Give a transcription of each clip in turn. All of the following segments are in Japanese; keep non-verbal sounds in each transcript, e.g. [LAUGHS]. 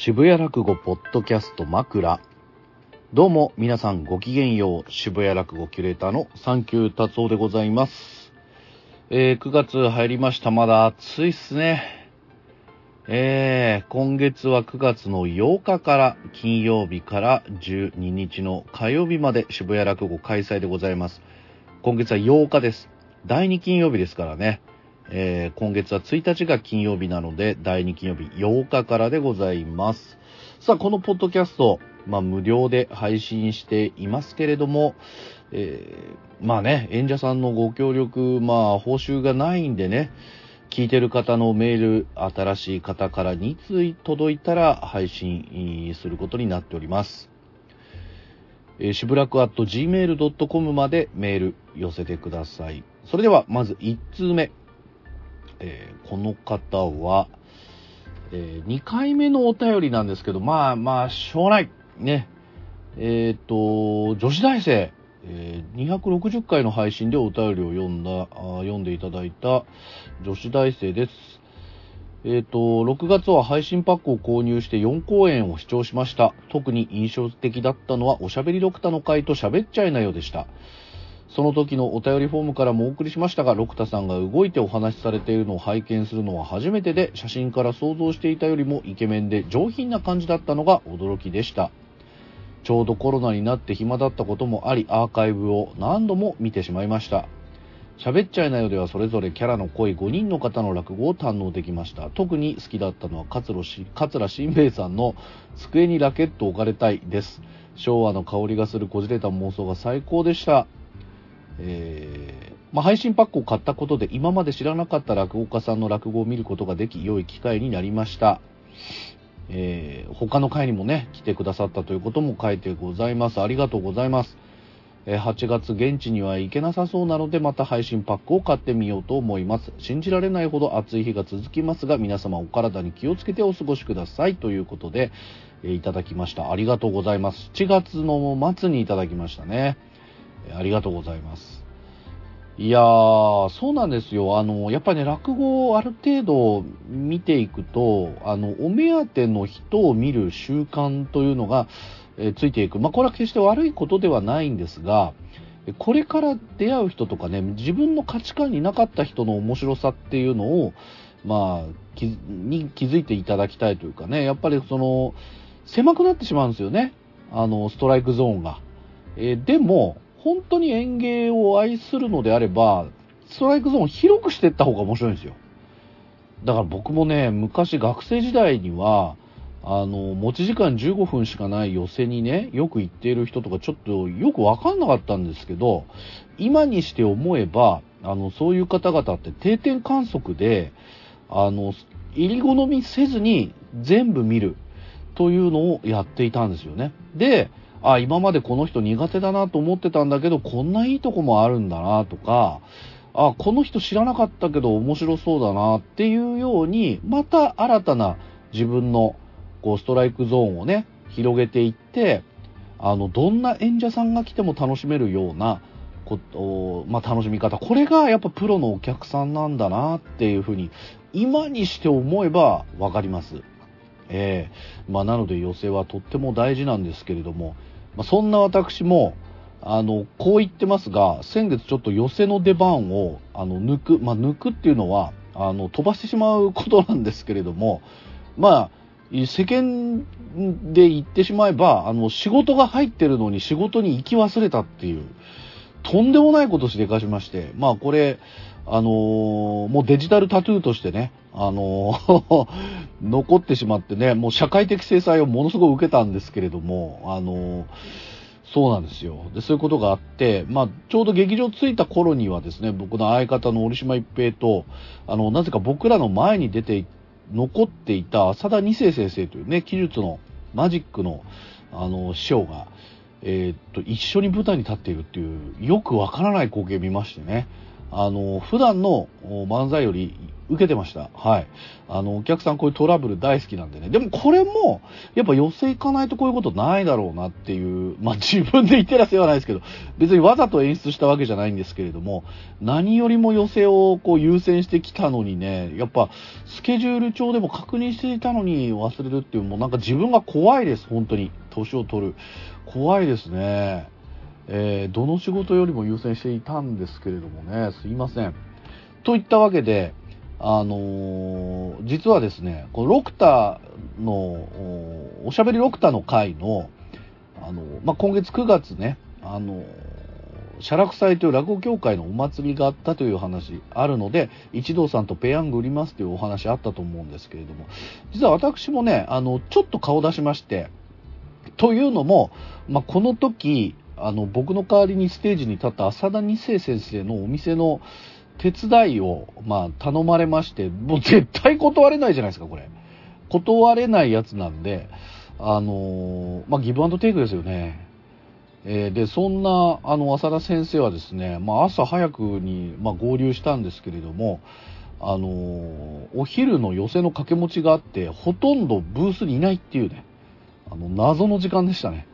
渋谷落語ポッドキャスト枕。どうも皆さんごきげんよう。渋谷落語キュレーターのサンキュー達夫でございます。えー、9月入りました。まだ暑いっすね。えー、今月は9月の8日から金曜日から12日の火曜日まで渋谷落語開催でございます。今月は8日です。第2金曜日ですからね。えー今月は1日が金曜日なので、第2金曜日8日からでございます。さあ、このポッドキャスト、まあ、無料で配信していますけれども、えーまあね、演者さんのご協力、まあ、報酬がないんでね、聞いてる方のメール、新しい方から2通届いたら配信することになっております。えー、しぶらく at gmail.com までメール寄せてください。それでは、まず1通目。えーこの方は、え2回目のお便りなんですけど、まあまあ、しょうがない。ね。えっ、と、女子大生、えー260回の配信でお便りを読んだ、読んでいただいた女子大生です。えっ、と、6月は配信パックを購入して4公演を視聴しました。特に印象的だったのはおしゃべりドクターの回と喋っちゃいなよでした。その時のお便りフォームからもお送りしましたが、六田さんが動いてお話しされているのを拝見するのは初めてで、写真から想像していたよりもイケメンで上品な感じだったのが驚きでした。ちょうどコロナになって暇だったこともあり、アーカイブを何度も見てしまいました。喋っちゃいなよではそれぞれキャラの濃い5人の方の落語を堪能できました。特に好きだったのは桂し桂新兵衛さんの机にラケットを置かれたいです。昭和の香りがするこじれた妄想が最高でした。えーまあ、配信パックを買ったことで今まで知らなかった落語家さんの落語を見ることができ良い機会になりました、えー他の回にもね来てくださったということも書いてございます。ありがとうございます、えー8月現地には行けなさそうなのでまた配信パックを買ってみようと思います。信じられないほど暑い日が続きますが皆様お体に気をつけてお過ごしください。ということで、えいただきました。ありがとうございます。7月の末にいただきましたね。ありがとうございます。いやー、そうなんですよ。あの、やっぱりね、落語をある程度見ていくと、あの、お目当ての人を見る習慣というのが、えついていく。まあ、これは決して悪いことではないんですが、これから出会う人とかね、自分の価値観になかった人の面白さっていうのを、まあ、気に気づいていただきたいというかね、やっぱりその、狭くなってしまうんですよね。あの、ストライクゾーンが。えでも、本当に演芸を愛するのであれば、ストライクゾーンを広くしていった方が面白いんですよ。だから僕もね、昔学生時代には、あの、持ち時間15分しかない寄せにね、よく行っている人とかちょっとよくわかんなかったんですけど、今にして思えば、あの、そういう方々って定点観測で、あの、入り好みせずに全部見るというのをやっていたんですよね。で、あ、今までこの人苦手だなと思ってたんだけど、こんないいとこもあるんだなとか、あ、この人知らなかったけど面白そうだなっていうように、また新たな自分のこうストライクゾーンをね、広げていって、あの、どんな演者さんが来ても楽しめるような、こと、まあ、楽しみ方。これがやっぱプロのお客さんなんだなっていうふうに、今にして思えばわかります。ええまあ、なので寄席はとっても大事なんですけれども、まあ、そんな私も、あの、こう言ってますが、先月ちょっと寄席の出番を、あの、抜く、まあ、抜くっていうのは、あの、飛ばしてしまうことなんですけれども、まあ、世間で言ってしまえば、あの、仕事が入ってるのに仕事に行き忘れたっていう、とんでもないことしでかしまして、まあこれ、あのーもうデジタルタトゥーとしてね、あの [LAUGHS] 残ってしまってね、もう社会的制裁をものすごい受けたんですけれども、あのそうなんですよ。で、そういうことがあって、まあ、ちょうど劇場着いた頃にはですね、僕の相方の折島一平と、あの、なぜか僕らの前に出て、残っていた浅田二世先生というね、記述のマジックの、あの、師匠が、えーっと、一緒に舞台に立っているっていう、よくわからない光景を見ましてね。あの、普段の漫才より、受けてました。はい。あの、お客さんこういうトラブル大好きなんでね。でもこれも、やっぱ寄せ行かないとこういうことないだろうなっていう、[LAUGHS] まあ自分で言ってらせはないですけど、別にわざと演出したわけじゃないんですけれども、何よりも寄せをこう優先してきたのにね、やっぱスケジュール帳でも確認していたのに忘れるっていう、もうなんか自分が怖いです、本当に。年を取る。怖いですね。えーどの仕事よりも優先していたんですけれどもね、すいません。といったわけで、あのー実はですね、このロクタの、おしゃべりロクタの会の、あのまあ、今月9月ね、あの写楽祭という落語協会のお祭りがあったという話あるので、一同さんとペヤング売りますというお話あったと思うんですけれども、実は私もね、あの、ちょっと顔出しまして、というのも、まあ、この時、あの、僕の代わりにステージに立った浅田二世先生のお店の手伝いを、まあ、頼まれまして、もう絶対断れないじゃないですか、これ。断れないやつなんで、あのーまあ、ギブアンドテイクですよね。えーで、そんな、あの、浅田先生はですね、まあ、朝早くに、まあ、合流したんですけれども、あのーお昼の寄せの掛け持ちがあって、ほとんどブースにいないっていうね、あの、謎の時間でしたね。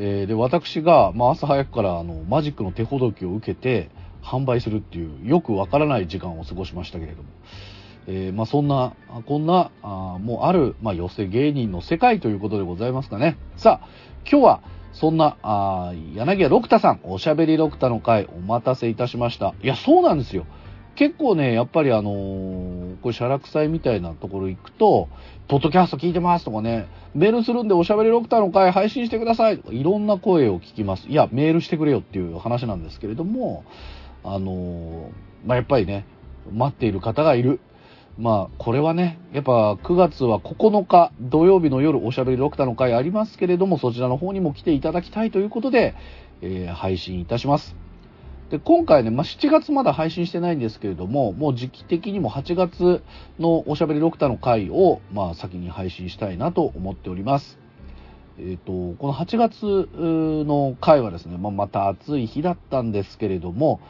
えーで、私が、まあ、朝早くから、あの、マジックの手ほどきを受けて、販売するっていう、よくわからない時間を過ごしましたけれども。えーまあ、そんな、こんな、あもうある、まあ、寄せ芸人の世界ということでございますかね。さあ、今日は、そんな、あ柳家六太さん、おしゃべり六太の会、お待たせいたしました。いや、そうなんですよ。結構ね、やっぱりあのーこういう写楽祭みたいなところ行くと、ポッドキャスト聞いてますとかね、メールするんでおしゃべりロクターの会配信してくださいとか、いろんな声を聞きます。いや、メールしてくれよっていう話なんですけれども、あのまあ、やっぱりね、待っている方がいる。まあ、これはね、やっぱ9月は9日土曜日の夜おしゃべりロクターの会ありますけれども、そちらの方にも来ていただきたいということで、えー配信いたします。で、今回ね、まあ、7月まだ配信してないんですけれども、もう時期的にも8月のおしゃべりロクタの回を、まあ、先に配信したいなと思っております。えっ、と、この8月の回はですね、まあ、また暑い日だったんですけれども、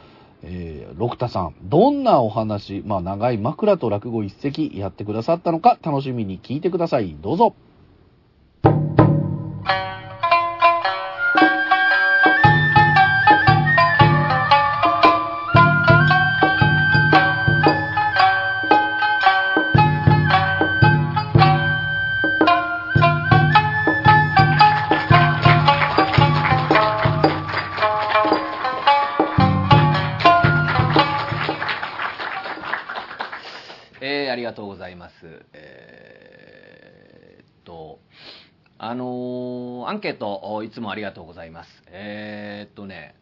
えー、六田さん、どんなお話、まあ、長い枕と落語一席やってくださったのか、楽しみに聞いてください。どうぞ。えーありがとうございます。えーっと、あのーアンケート、いつもありがとうございます。えーっとね、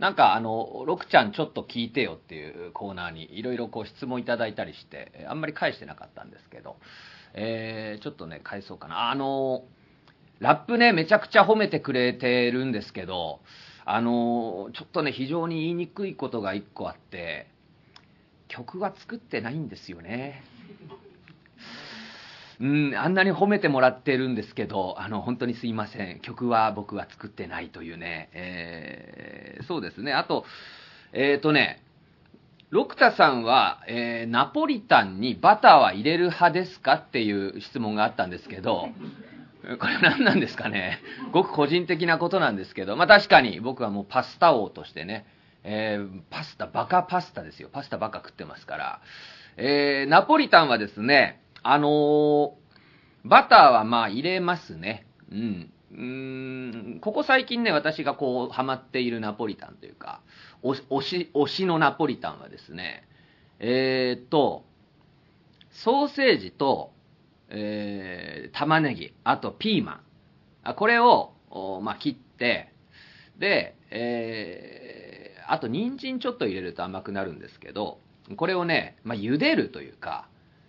なんかあの、ロクちゃんちょっと聞いてよっていうコーナーにいろいろこう質問いただいたりして、あんまり返してなかったんですけど、えーちょっとね、返そうかな。あのーラップね、めちゃくちゃ褒めてくれてるんですけど、あのーちょっとね、非常に言いにくいことが一個あって、曲は作ってないんですよね。うん、あんなに褒めてもらってるんですけど、あの、本当にすいません。曲は僕は作ってないというね。えーそうですね。あと、えっ、とね、六田さんは、えーナポリタンにバターは入れる派ですかっていう質問があったんですけど、これ何なんですかね。ごく個人的なことなんですけど、まあ確かに僕はもうパスタ王としてね、えーパスタ、バカパスタですよ。パスタばっか食ってますから。えーナポリタンはですね、あのーバターはまあ入れますね。うん。うーんここ最近ね、私がこう、ハマっているナポリタンというか、推し、推しのナポリタンはですね、えーっと、ソーセージと、えー玉ねぎ、あとピーマン。あこれを、まあ、切って、で、えーあと人参ちょっと入れると甘くなるんですけど、これをね、まあ、茹でるというか、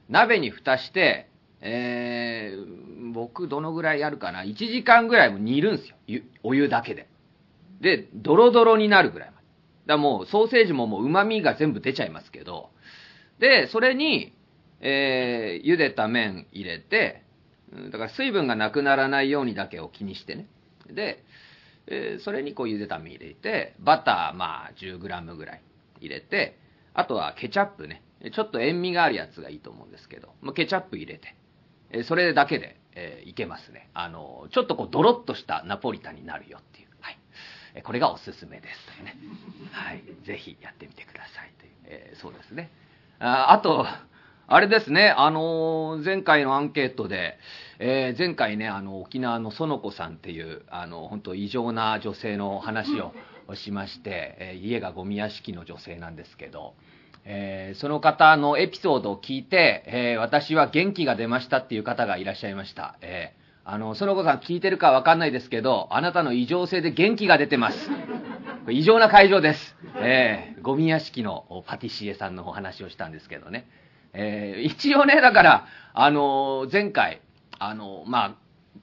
鍋に蓋して、えー僕どのぐらいやるかな ?1 時間ぐらいも煮るんですよ。お湯だけで。で、ドロドロになるぐらいまで。だもうソーセージももう旨味が全部出ちゃいますけど、で、それに、えー茹でた麺入れて、だから水分がなくならないようにだけを気にしてね。で、えそれにこう茹でた麺入れて、バターまあ 10g ぐらい入れて、あとはケチャップね。ちょっと塩味があるやつがいいと思うんですけど、ま、ケチャップ入れて、えそれだけで、えー、いけますね。あの、ちょっとこう、ドロッとしたナポリタンになるよっていう。はい。えこれがおすすめですというね。はい。ぜひやってみてくださいという。え、そうですね。ああと、あれですね、あのー、前回のアンケートで、えー、前回ね、あの、沖縄の園子さんっていう、あの、本当異常な女性の話を [LAUGHS] しまして、えー、家がゴミ屋敷の女性なんですけど、えー、その方のエピソードを聞いて、えー、私は元気が出ましたっていう方がいらっしゃいました。えー、あの、園子さん聞いてるかわかんないですけど、あなたの異常性で元気が出てます。異常な会場です。えー、ゴミ屋敷のパティシエさんのお話をしたんですけどね。えー、一応ね、だから、あのー、前回、あのー、まあ、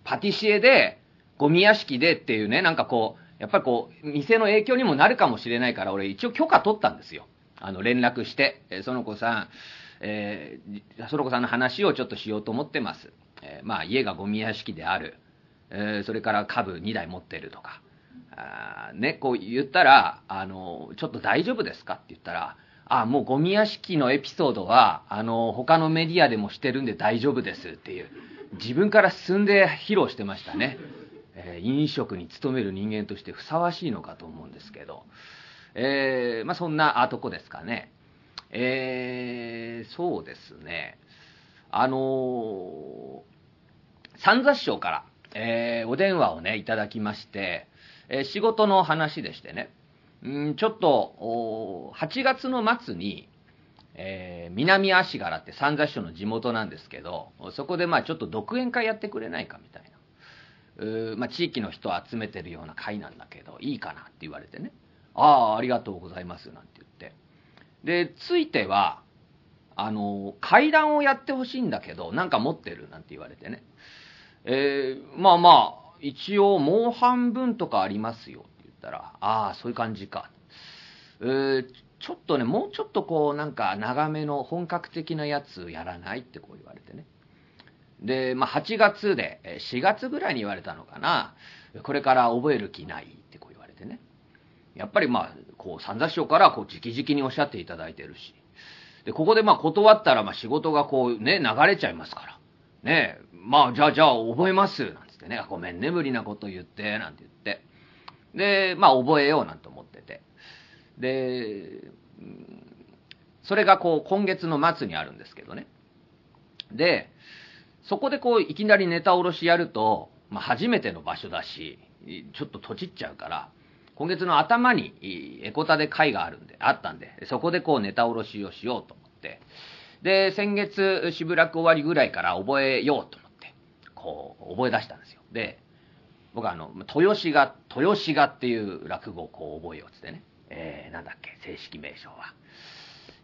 パティシエで、ゴミ屋敷でっていうね、なんかこう、やっぱりこう、店の影響にもなるかもしれないから、俺一応許可取ったんですよ。あの、連絡して、えー、その子さん、えー、その子さんの話をちょっとしようと思ってます。えー、まあ、家がゴミ屋敷である。えー、それから株2台持ってるとか。あね、こう言ったら、あの、ちょっと大丈夫ですかって言ったら、あ、もうゴミ屋敷のエピソードは、あの、他のメディアでもしてるんで大丈夫ですっていう、自分から進んで披露してましたね。えー、飲食に勤める人間としてふさわしいのかと思うんですけど、えー、まあそんなとこですかね。えー、そうですね。あのー、三座師匠から、え、お電話をね、いただきまして、え、仕事の話でしてね、うんちょっと、8月の末に、えー、南足柄って三座師匠の地元なんですけど、そこでまあちょっと独演会やってくれないかみたいな。うまあ、地域の人を集めてるような会なんだけど、いいかなって言われてね。ああ、ありがとうございます、なんて言って。で、ついては、あの、階段をやってほしいんだけど、なんか持ってる？なんて言われてね。えー、まあまあ、一応もう半分とかありますよ。ったら、ああ、そういう感じか。えー、ちょっとね、もうちょっとこう、なんか長めの本格的なやつやらないってこう言われてね。で、まあ、8月で、4月ぐらいに言われたのかな。これから覚える気ないってこう言われてね。やっぱりまあ、こう、三座師匠からこう、直々におっしゃっていただいてるし。で、ここでまあ、断ったらまあ、仕事がこう、ね、流れちゃいますから。ねまあ、じゃあ、じゃあ、覚えます。なんつってね、ごめんね、無理なこと言って、なんて言って。で、まあ覚えようなんて思ってて。で、それがこう今月の末にあるんですけどね。で、そこでこういきなりネタおろしやると、まあ初めての場所だし、ちょっと閉じっちゃうから、今月の頭にエコタで会があるんで、あったんで、そこでこうネタおろしをしようと思って、で、先月しばらく終わりぐらいから覚えようと思って、こう覚え出したんですよ。で、僕はあの、豊志賀、豊志賀っていう落語をこう覚えようつってね。えー、なんだっけ、正式名称は。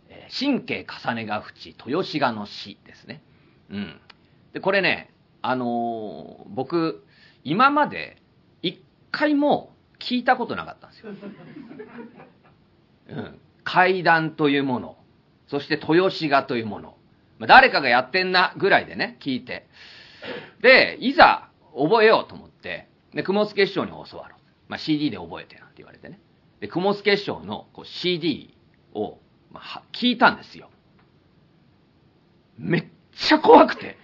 えー、神経重ねが淵、豊志賀の詩ですね。うん。で、これね、あのー、僕、今まで一回も聞いたことなかったんですよ。うん。階段というもの、そして豊志賀というもの。ま、誰かがやってんなぐらいでね、聞いて。で、いざ覚えようと思って、で、雲助師匠に教わる。まあ、CD で覚えてなんて言われてね。で、雲助師匠のこう CD を、まあ、聞いたんですよ。めっちゃ怖くて。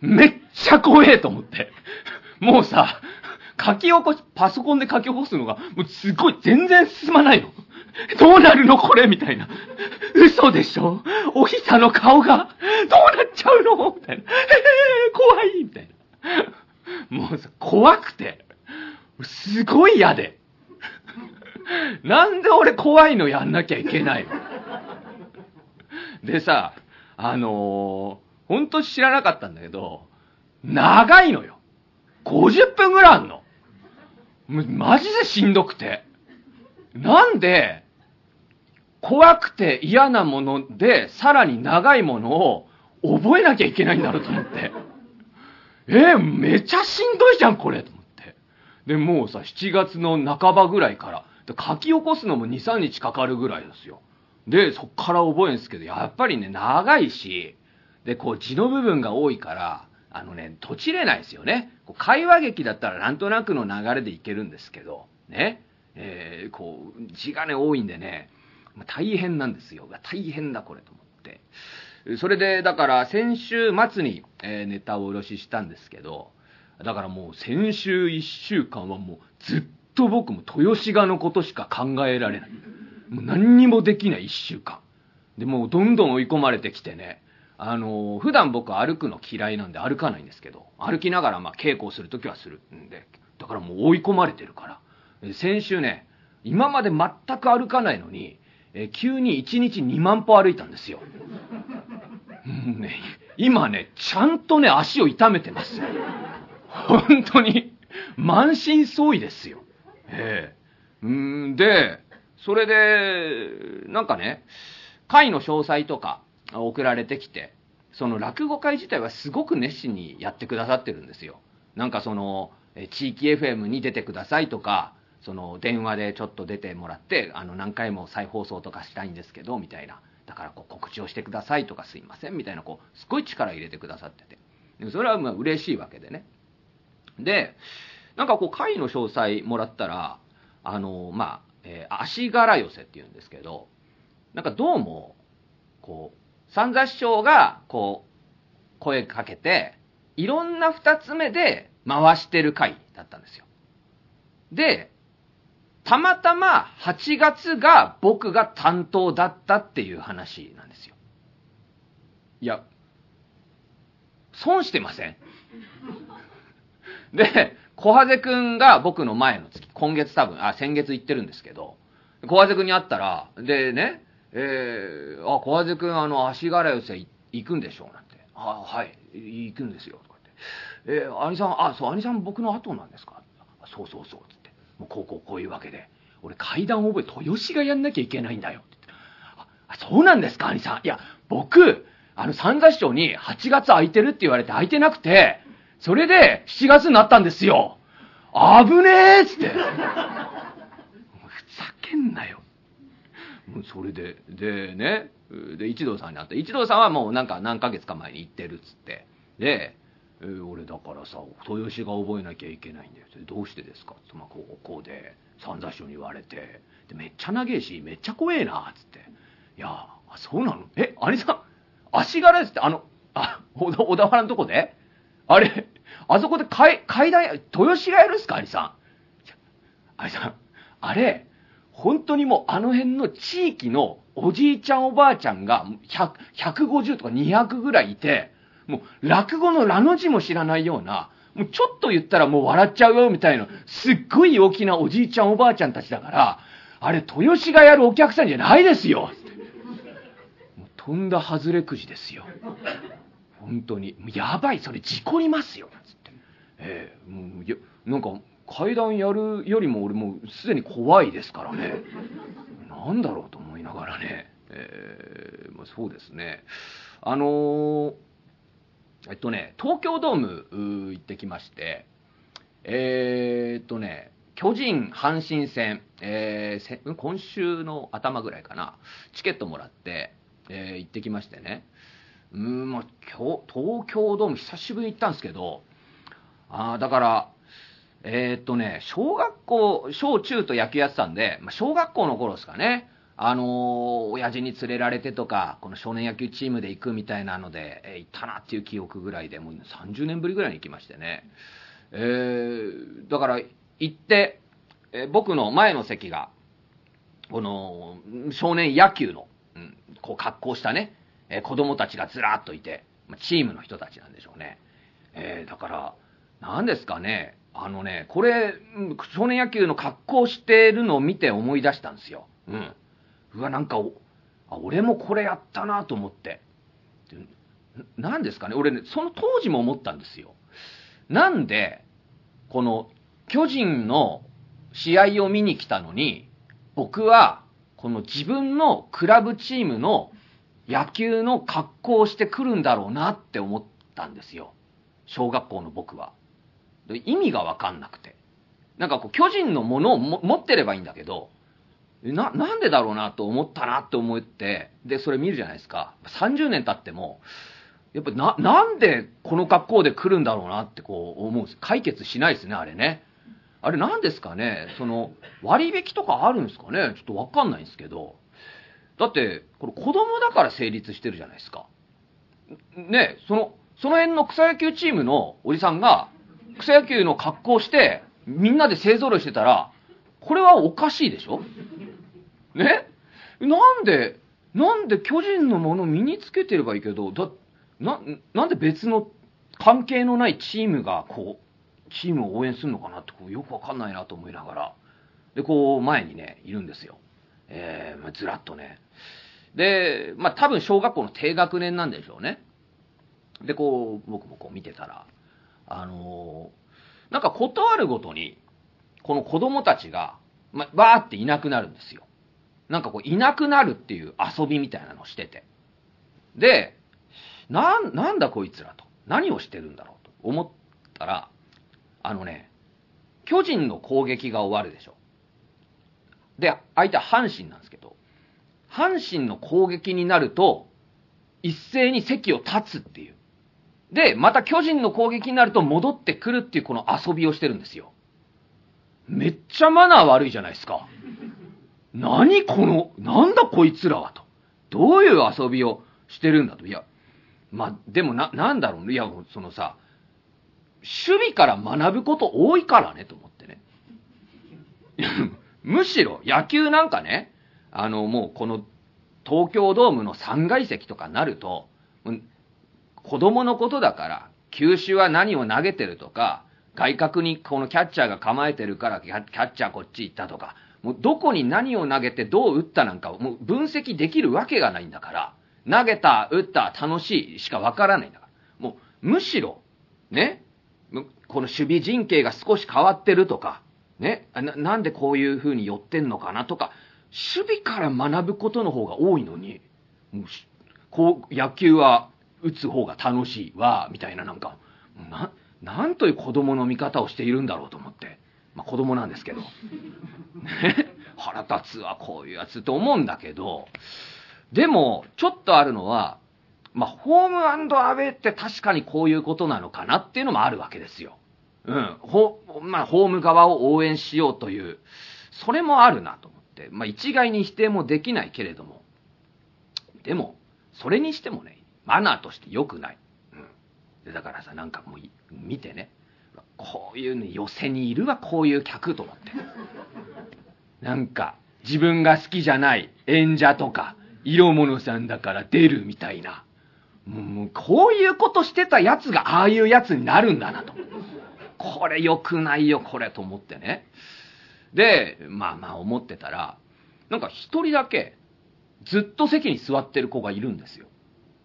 めっちゃ怖えと思って。もうさ、書き起こし、パソコンで書き起こすのが、もうすごい全然進まないの。どうなるの？これみたいな。嘘でしょ？おひさの顔が、どうなっちゃうの？みたいな。えー、怖いみたいな。もうさ、怖くて。すごい嫌で。なんで俺怖いのやんなきゃいけないの？でさ、あのー、ほんと知らなかったんだけど、長いのよ。50分ぐらいあんの。マジでしんどくて。なんで、怖くて嫌なもので、さらに長いものを覚えなきゃいけないんだろうと思って。えー、めちゃしんどいじゃん、これと思って。で、もうさ、7月の半ばぐらいから、書き起こすのも2、3日かかるぐらいですよ。で、そっから覚えんすけど、やっぱりね、長いし、で、こう字の部分が多いから、あのね、とちれないですよね。こう会話劇だったらなんとなくの流れでいけるんですけど、ね。えー、こう、字がね、多いんでね、大変なんですよ。大変だこれと思って。それで、だから先週末に、えー、ネタをおろししたんですけど、だからもう先週1週間はもうずっと僕も豊志賀のことしか考えられない。もう何にもできない1週間。で、もうどんどん追い込まれてきてね、あのー、普段僕歩くの嫌いなんで歩かないんですけど、歩きながらまあ稽古をするときはするんで、だからもう追い込まれてるから。先週ね、今まで全く歩かないのに、え急に1日2万歩歩いたんですよ。ね、今ね、ちゃんとね、足を痛めてます。本当に、満身創痍ですよ。ええんで、それで、なんかね、会の詳細とか送られてきて、その落語会自体はすごく熱心にやってくださってるんですよ。なんかその、地域 FM に出てくださいとか、その電話でちょっと出てもらってあの何回も再放送とかしたいんですけどみたいなだからこう告知をしてくださいとかすいませんみたいなこうすごい力入れてくださってて。でそれはまあ嬉しいわけでね。でなんかこう会の詳細もらったらあのまあ、えー、足柄寄せっていうんですけどなんかどうもこう三座師匠がこう声かけていろんな二つ目で回してる会だったんですよ。でたまたま8月が僕が担当だったっていう話なんですよ。いや、損してませんで、小ハゼくんが僕の前の月、今月多分、あ、先月行ってるんですけど、小ハゼくんに会ったら、でね、えー、あ、小ハゼくん、あの、足柄寄せ行くんでしょうなんて。あ、はい、行くんですよ、とかって。えー、兄さん、あ、そう、兄さん僕の後なんですか？そうそうそう、もうこうこうこういうわけで、俺階段覚え、豊志がやんなきゃいけないんだよ。あ、そうなんですか、兄さん。いや、僕、あの、三座市長に8月空いてるって言われて空いてなくて、それで7月になったんですよ。危ねえっつって。ふざけんなよ。もうそれで、でね、で、一同さんに会った。一同さんはもうなんか何ヶ月か前に行ってるっつって。で、えー、俺だからさ豊洲が覚えなきゃいけないんだよどうしてですか？って、まあ、こうこうで三座師匠に言われて。でめっちゃ長えしめっちゃ怖えなっつって「いやあそうなのえ兄さん足柄ですって。あのあ小田原のとこで？あれあそこで階階段豊洲がやるんすか？兄さん。兄さんあれ本当にもうあの辺の地域のおじいちゃんおばあちゃんが150とか200ぐらいいてもう落語のラの字も知らないような、もうちょっと言ったらもう笑っちゃうよみたいな、すっごい大きなおじいちゃんおばあちゃんたちだから、あれ豊洲がやるお客さんじゃないですよもうとんだ外れくじですよ。本当に。やばい、それ事故りますよ。つって。ええー、もう、なんか階段やるよりも俺もうすでに怖いですからね。なんだろうと思いながらね。えー、まあ、そうですね。あのーえっとね、東京ドーム行ってきまして、えー、っとね、巨人阪神戦、えー、今週の頭ぐらいかな、チケットもらって、えー、行ってきましてね、うん、まあ、東京ドーム久しぶりに行ったんですけど、あだから、えー、っとね、小学校、小中と野球やってたんで、まあ、小学校の頃ですかね、あのー、親父に連れられてとか、この少年野球チームで行くみたいなので、えー、行ったなっていう記憶ぐらいで、もう30年ぶりぐらいに行きましてね。えー、だから行って、えー、僕の前の席が、この少年野球の、うん、こう格好したね、えー、子供たちがずらっといて、チームの人たちなんでしょうね。えー、だから、何ですかね、あのね、これ、少年野球の格好してるのを見て思い出したんですよ。うん。うわ、なんかあ、俺もこれやったなと思って。何ですかね？俺ね、その当時も思ったんですよ。なんで、この巨人の試合を見に来たのに、僕はこの自分のクラブチームの野球の格好をしてくるんだろうなって思ったんですよ。小学校の僕は。意味がわかんなくて。なんかこう巨人のものを持ってればいいんだけど、な、なんでだろうなと思ったなって思って、で、それ見るじゃないですか。30年経っても、やっぱな、なんでこの格好で来るんだろうなってこう思うんです。解決しないですね、あれね。あれ何ですかねその、割引とかあるんですかねちょっとわかんないんですけど。だって、これ子供だから成立してるじゃないですか。ねその、その辺の草野球チームのおじさんが、草野球の格好をして、みんなで勢揃いしてたら、これはおかしいでしょ？ね？なんで、なんで巨人のもの身につけてればいいけど、だ、な、なんで別の関係のないチームが、こう、チームを応援するのかなって、こうよくわかんないなと思いながら、で、こう、前にね、いるんですよ。えーまあずらっとね。で、まあ多分小学校の低学年なんでしょうね。で、こう、僕もこう見てたら、あのーなんかことあるごとに、この子供たちが、まあ、バーっていなくなるんですよ。なんかこう、いなくなるっていう遊びみたいなのをしてて。で、な、なんだこいつらと。何をしてるんだろうと思ったら、あのね、巨人の攻撃が終わるでしょ。で、相手は阪神なんですけど、阪神の攻撃になると、一斉に席を立つっていう。で、また巨人の攻撃になると戻ってくるっていうこの遊びをしてるんですよ。めっちゃマナー悪いじゃないですか。何この、なんだこいつらはと。どういう遊びをしてるんだと。いや、ま、でもな、なんだろうね。いや、そのさ、守備から学ぶこと多いからねと思ってね。[LAUGHS] むしろ野球なんかね、あのもうこの東京ドームの3階席とかになると、子供のことだから、球種は何を投げてるとか、外角にこのキャッチャーが構えてるからキャッチャーこっち行ったとか、もうどこに何を投げてどう打ったなんかをもう分析できるわけがないんだから、投げた、打った、楽しいしかわからないんだから。もうむしろ、ね、この守備陣形が少し変わってるとか、ね、ななんでこういう風に寄ってんのかなとか、守備から学ぶことの方が多いのに、もうこう野球は打つ方が楽しいわ、みたいななんか、な、なんという子供の見方をしているんだろうと思って。まあ子供なんですけど。[LAUGHS] 腹立つわ、こういうやつと思うんだけど、でも、ちょっとあるのは、まあ、ホームアウェイって確かにこういうことなのかなっていうのもあるわけですよ。うん。ほ、まあ、ホーム側を応援しようという、それもあるなと思って。まあ、一概に否定もできないけれども。でも、それにしてもね、マナーとして良くない。うん。でだからさ、なんかもう、見てね、こういうね、寄せにいるわ、こういう客と思って。なんか、自分が好きじゃない演者とか、色物さんだから出るみたいな。もうこういうことしてたやつがああいうやつになるんだなと。これ良くないよ、これと思ってね。で、まあまあ思ってたら、なんか一人だけ、ずっと席に座ってる子がいるんですよ。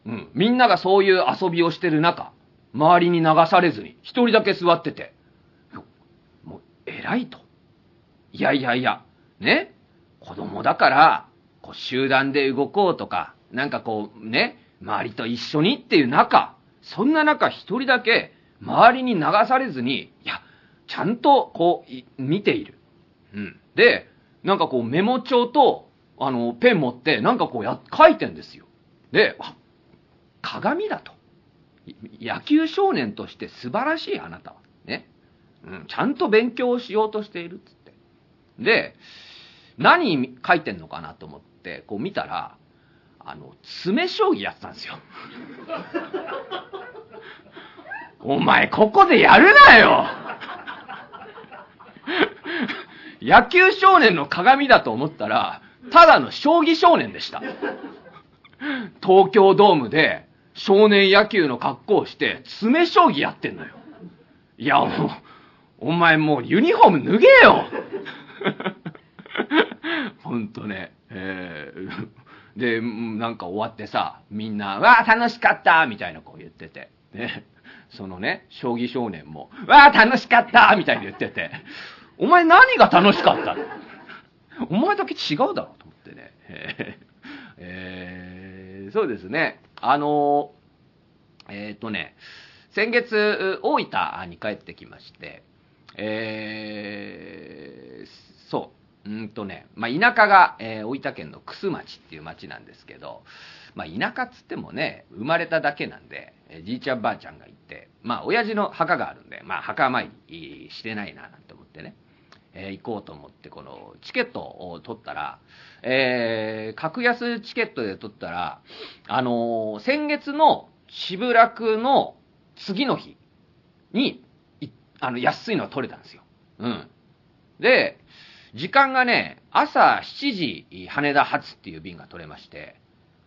うん。みんながそういう遊びをしてる中、周りに流されずに、一人だけ座ってて、もう、偉いと。いやいやいや、ね、子供だから、こう集団で動こうとか、なんかこうね、周りと一緒にっていう中、そんな中一人だけ周りに流されずに、いや、ちゃんとこう、見ている。うん。で、なんかこうメモ帳と、あの、ペン持って、なんかこうや、書いてんですよ。で、あ、鏡だと。野球少年として素晴らしいあなたは。ね。うん、ちゃんと勉強をしようとしているっつって。で、何書いてんのかなと思って、こう見たら、あの、詰将棋やってたんですよ。[LAUGHS] お前、ここでやるなよ [LAUGHS] 野球少年の鏡だと思ったら、ただの将棋少年でした。東京ドームで少年野球の格好をして詰将棋やってんのよ。いや、もう、お前もうユニフォーム脱げよ [LAUGHS] ほんとね、えーで、なんか終わってさ、みんな、わあ楽しかったみたいなこう言ってて、ね、そのね、将棋少年も、わあ楽しかったみたいに言ってて、お前何が楽しかったの？お前だけ違うだろと思ってね。えーえーそうですね。あのえっ、とね、先月、大分に帰ってきまして、えーそう、うんとね、まあ、田舎が、えー大分県の楠町っていう町なんですけど、まあ、田舎っつってもね、生まれただけなんで、えじいちゃんばあちゃんがいて、まあ、親父の墓があるんで、まあ、墓参りしてないな、なんて思ってね。えー行こうと思って、このチケットを取ったら、えー格安チケットで取ったら、あのー先月の渋楽の次の日に、あの、安いのが取れたんですよ。うん。で、時間がね、朝7時、羽田発っていう便が取れまして、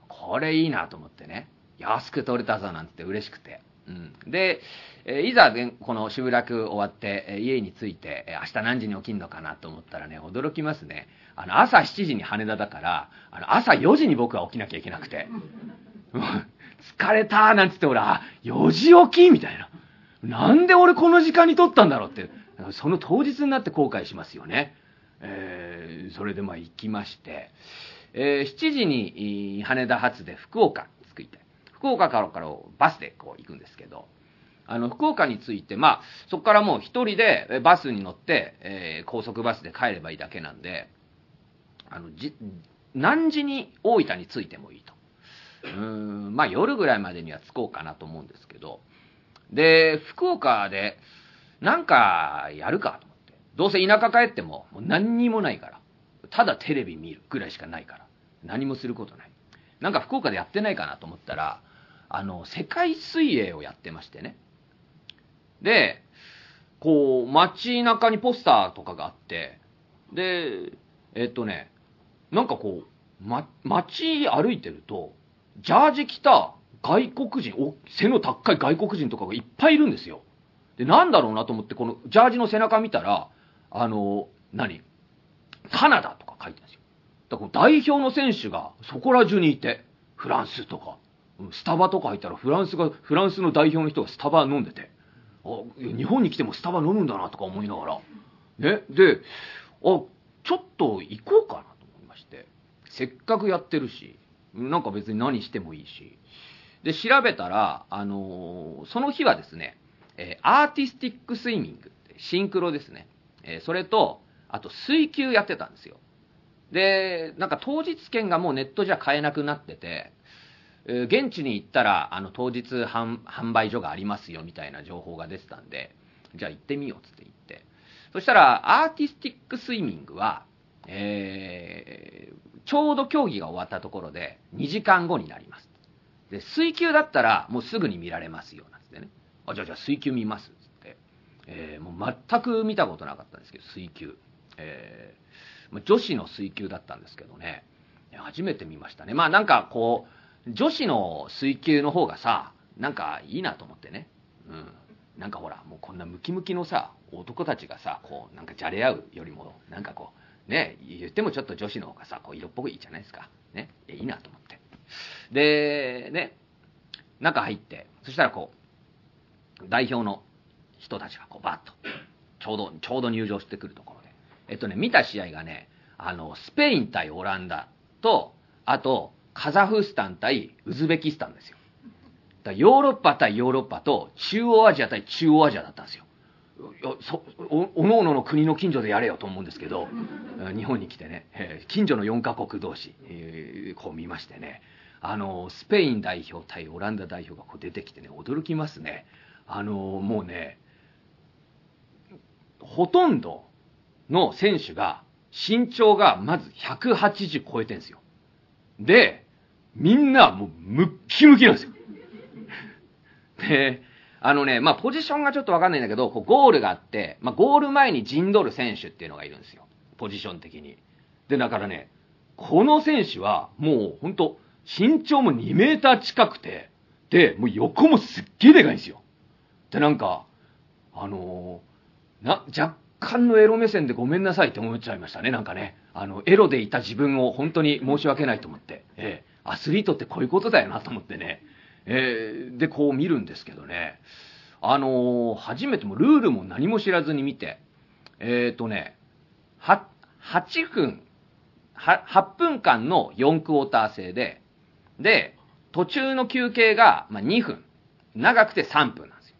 これいいなと思ってね、安く取れたぞなんつって嬉しくて。うん、で、えーいざねこの渋楽終わって、えー家に着いて、えー明日何時に起きるのかなと思ったらね、驚きますね。あの、朝7時に羽田だから、あの、朝4時に僕は起きなきゃいけなくて。[LAUGHS] うん疲れたーなんつって俺、あ、4時起きみたいな。なんで俺この時間に撮ったんだろうって、その当日になって後悔しますよね。えーそれでまあ行きまして、えー7時にい羽田発で福岡福岡からからバスでこう行くんですけど、あの、福岡に着いて、まあ、そこからもう一人でバスに乗って、えー高速バスで帰ればいいだけなんで、あの、じ、何時に大分に着いてもいいと。うん、まあ夜ぐらいまでには着こうかなと思うんですけど、で、福岡で、なんかやるかと思って。どうせ田舎帰っても、もう何にもないから。ただテレビ見るぐらいしかないから。何もすることない。なんか福岡でやってないかなと思ったら、あの、世界水泳をやってましてね。で、こう、街中にポスターとかがあって、で、えっとね、なんかこう、ま、街歩いてると、ジャージ着た外国人、お背の高い外国人とかがいっぱいいるんですよ。で、なんだろうなと思って、このジャージの背中見たら、あの、何？カナダとか書いてるんですよ。だから代表の選手がそこら中にいて、フランスとか、スタバとか入ったらフランスが、フランスの代表の人がスタバ飲んでて、あ、日本に来てもスタバ飲むんだなとか思いながら、ね、で、あ、ちょっと行こうかなと思いまして、せっかくやってるし、なんか別に何してもいいし、で、調べたら、あのーその日はですね、えーアーティスティックスイミング、シンクロですね。えーそれと、あと水球やってたんですよ。で、なんか当日券がもうネットじゃ買えなくなってて、現地に行ったら、あの、当日販売所がありますよみたいな情報が出てたんで、じゃあ行ってみようっつって行って。そしたら、アーティスティックスイミングは、えーちょうど競技が終わったところで2時間後になります。で、水球だったらもうすぐに見られますよ、なんつってね。あ、じゃあじゃあ水球見ます、つって。えーもう全く見たことなかったんですけど、水球。えー女子の水球だったんですけどね、初めて見ましたね。まあなんかこう、女子の水球の方がさ、なんかいいなと思ってね。うん。なんかほら、もうこんなムキムキのさ、男たちがさ、こう、なんかじゃれ合うよりも、なんかこう、ね、言ってもちょっと女子の方がさ、こう色っぽくいいじゃないですか。ね。いいいなと思って。で、ね、中入って、そしたらこう、代表の人たちがこうバッと、ちょうど、ちょうど入場してくるところで。えっとね、見た試合がね、あの、スペイン対オランダと、あと、カザフスタン対ウズベキスタンですよ。だヨーロッパ対ヨーロッパと、中央アジア対中央アジアだったんですよ。そおのおのの国の近所でやれよと思うんですけど、[LAUGHS] 日本に来てね、えー近所の4カ国同士、えーこう見ましてね、あの、スペイン代表対オランダ代表がこう出てきてね、驚きますね。あの、もうね、ほとんどの選手が、身長がまず180超えてんですよ。で、みんなもうムッキムキなんですよ。で、あのね、まあ、ポジションがちょっとわかんないんだけど、こうゴールがあって、まあ、ゴール前に陣取る選手っていうのがいるんですよ。ポジション的に。で、だからね、この選手は、もう本当身長も2メーター近くて、で、もう横もすっげえでかいんですよ。で、なんか、あのーな、若干のエロ目線でごめんなさいって思っちゃいましたね、なんかね。あの、エロでいた自分を本当に申し訳ないと思って。ええアスリートってこういうことだよなと思ってね。えーで、こう見るんですけどね。あのー初めてもルールも何も知らずに見て、えっ、とね、は、8分、は、8分間の4クォーター制で、で、途中の休憩が、まあ、2分。長くて3分なんですよ。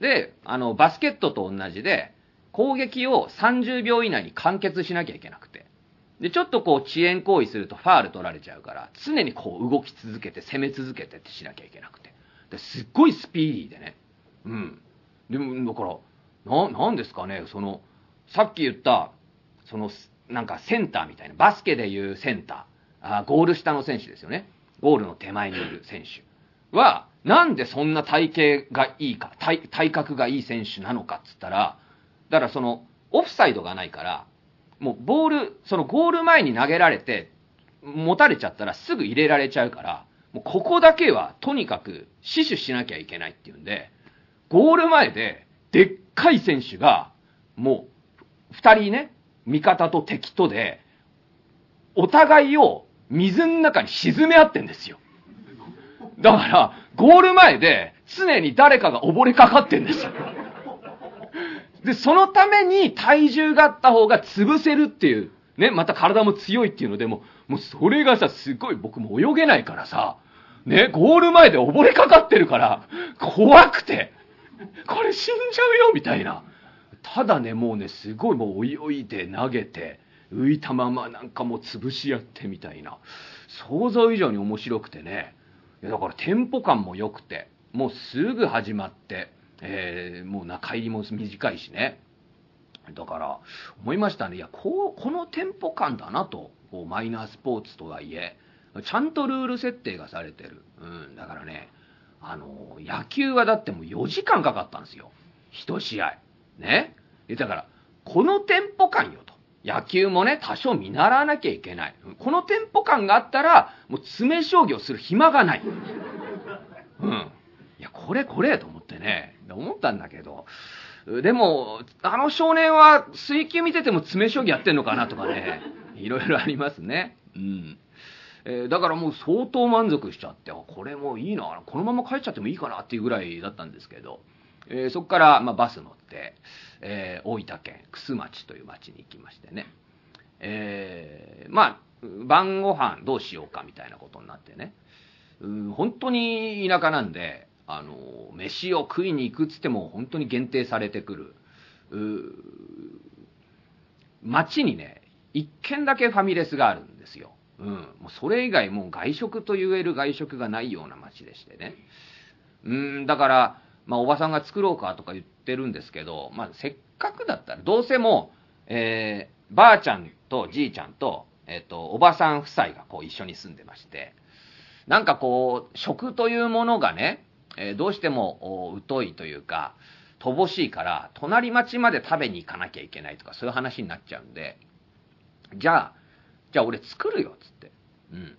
で、あの、バスケットと同じで、攻撃を30秒以内に完結しなきゃいけなくて。で、ちょっとこう遅延行為するとファール取られちゃうから、常にこう動き続けて、攻め続けてってしなきゃいけなくて。ですっごいスピーディーでね。うん。でも、だから、な、なんですかね、その、さっき言った、その、なんかセンターみたいな、バスケでいうセンター、あゴール下の選手ですよね。ゴールの手前にいる選手は、なんでそんな体型がいいか、体体格がいい選手なのかっつったら、だからその、オフサイドがないから、もうボール、そのゴール前に投げられて、持たれちゃったらすぐ入れられちゃうから、もうここだけはとにかく死守しなきゃいけないっていうんで、ゴール前ででっかい選手が、もう、二人ね、味方と敵とで、お互いを水の中に沈め合ってんですよ。だから、ゴール前で常に誰かが溺れかかってんですよ。で、そのために体重があった方が潰せるっていう、ね、また体も強いっていうのでも、もうそれがさ、すごい僕も泳げないからさ、ね、ゴール前で溺れかかってるから、怖くて、これ死んじゃうよみたいな。ただね、もうね、すごいもう泳いで投げて、浮いたままなんかもう潰し合ってみたいな。想像以上に面白くてね。いやだからテンポ感も良くて、もうすぐ始まって、えー、もう中入りも短いしね。だから思いましたね。いや、こう、このテンポ感だなと。マイナースポーツとはいえ、ちゃんとルール設定がされてる。うん、だからね、あの、野球はだってもう4時間かかったんですよ。1試合。ね。だから、このテンポ感よと。野球もね、多少見習わなきゃいけない。このテンポ感があったら、もう詰将棋をする暇がない。うん。いや、これこれと思ってね、って思ったんだけど、でも、あの少年は水球見てても詰将棋やってんのかなとかね、いろいろありますね。うん。えー、だからもう相当満足しちゃって、これもいいな、このまま帰っちゃってもいいかなっていうぐらいだったんですけど、えー、そこから、まあ、バス乗って、えー、大分県楠町という町に行きましてね、え、まあ、晩ご飯どうしようかみたいなことになってね、うん、本当に田舎なんで、あの、飯を食いに行くっつっても本当に限定されてくる、町にね、一軒だけファミレスがあるんですよ。うん。もうそれ以外もう外食と言える外食がないような町でしてね。うん、だから、まあ、おばさんが作ろうかとか言ってるんですけど、まあ、せっかくだったら、どうせもう、えー、ばあちゃんとじいちゃんと、えっ、ー、と、おばさん夫妻がこう一緒に住んでまして、なんかこう、食というものがね、えー、どうしても疎いというか、乏しいから、隣町まで食べに行かなきゃいけないとか、そういう話になっちゃうんで、じゃあ、じゃあ俺作るよっ、つって。うん。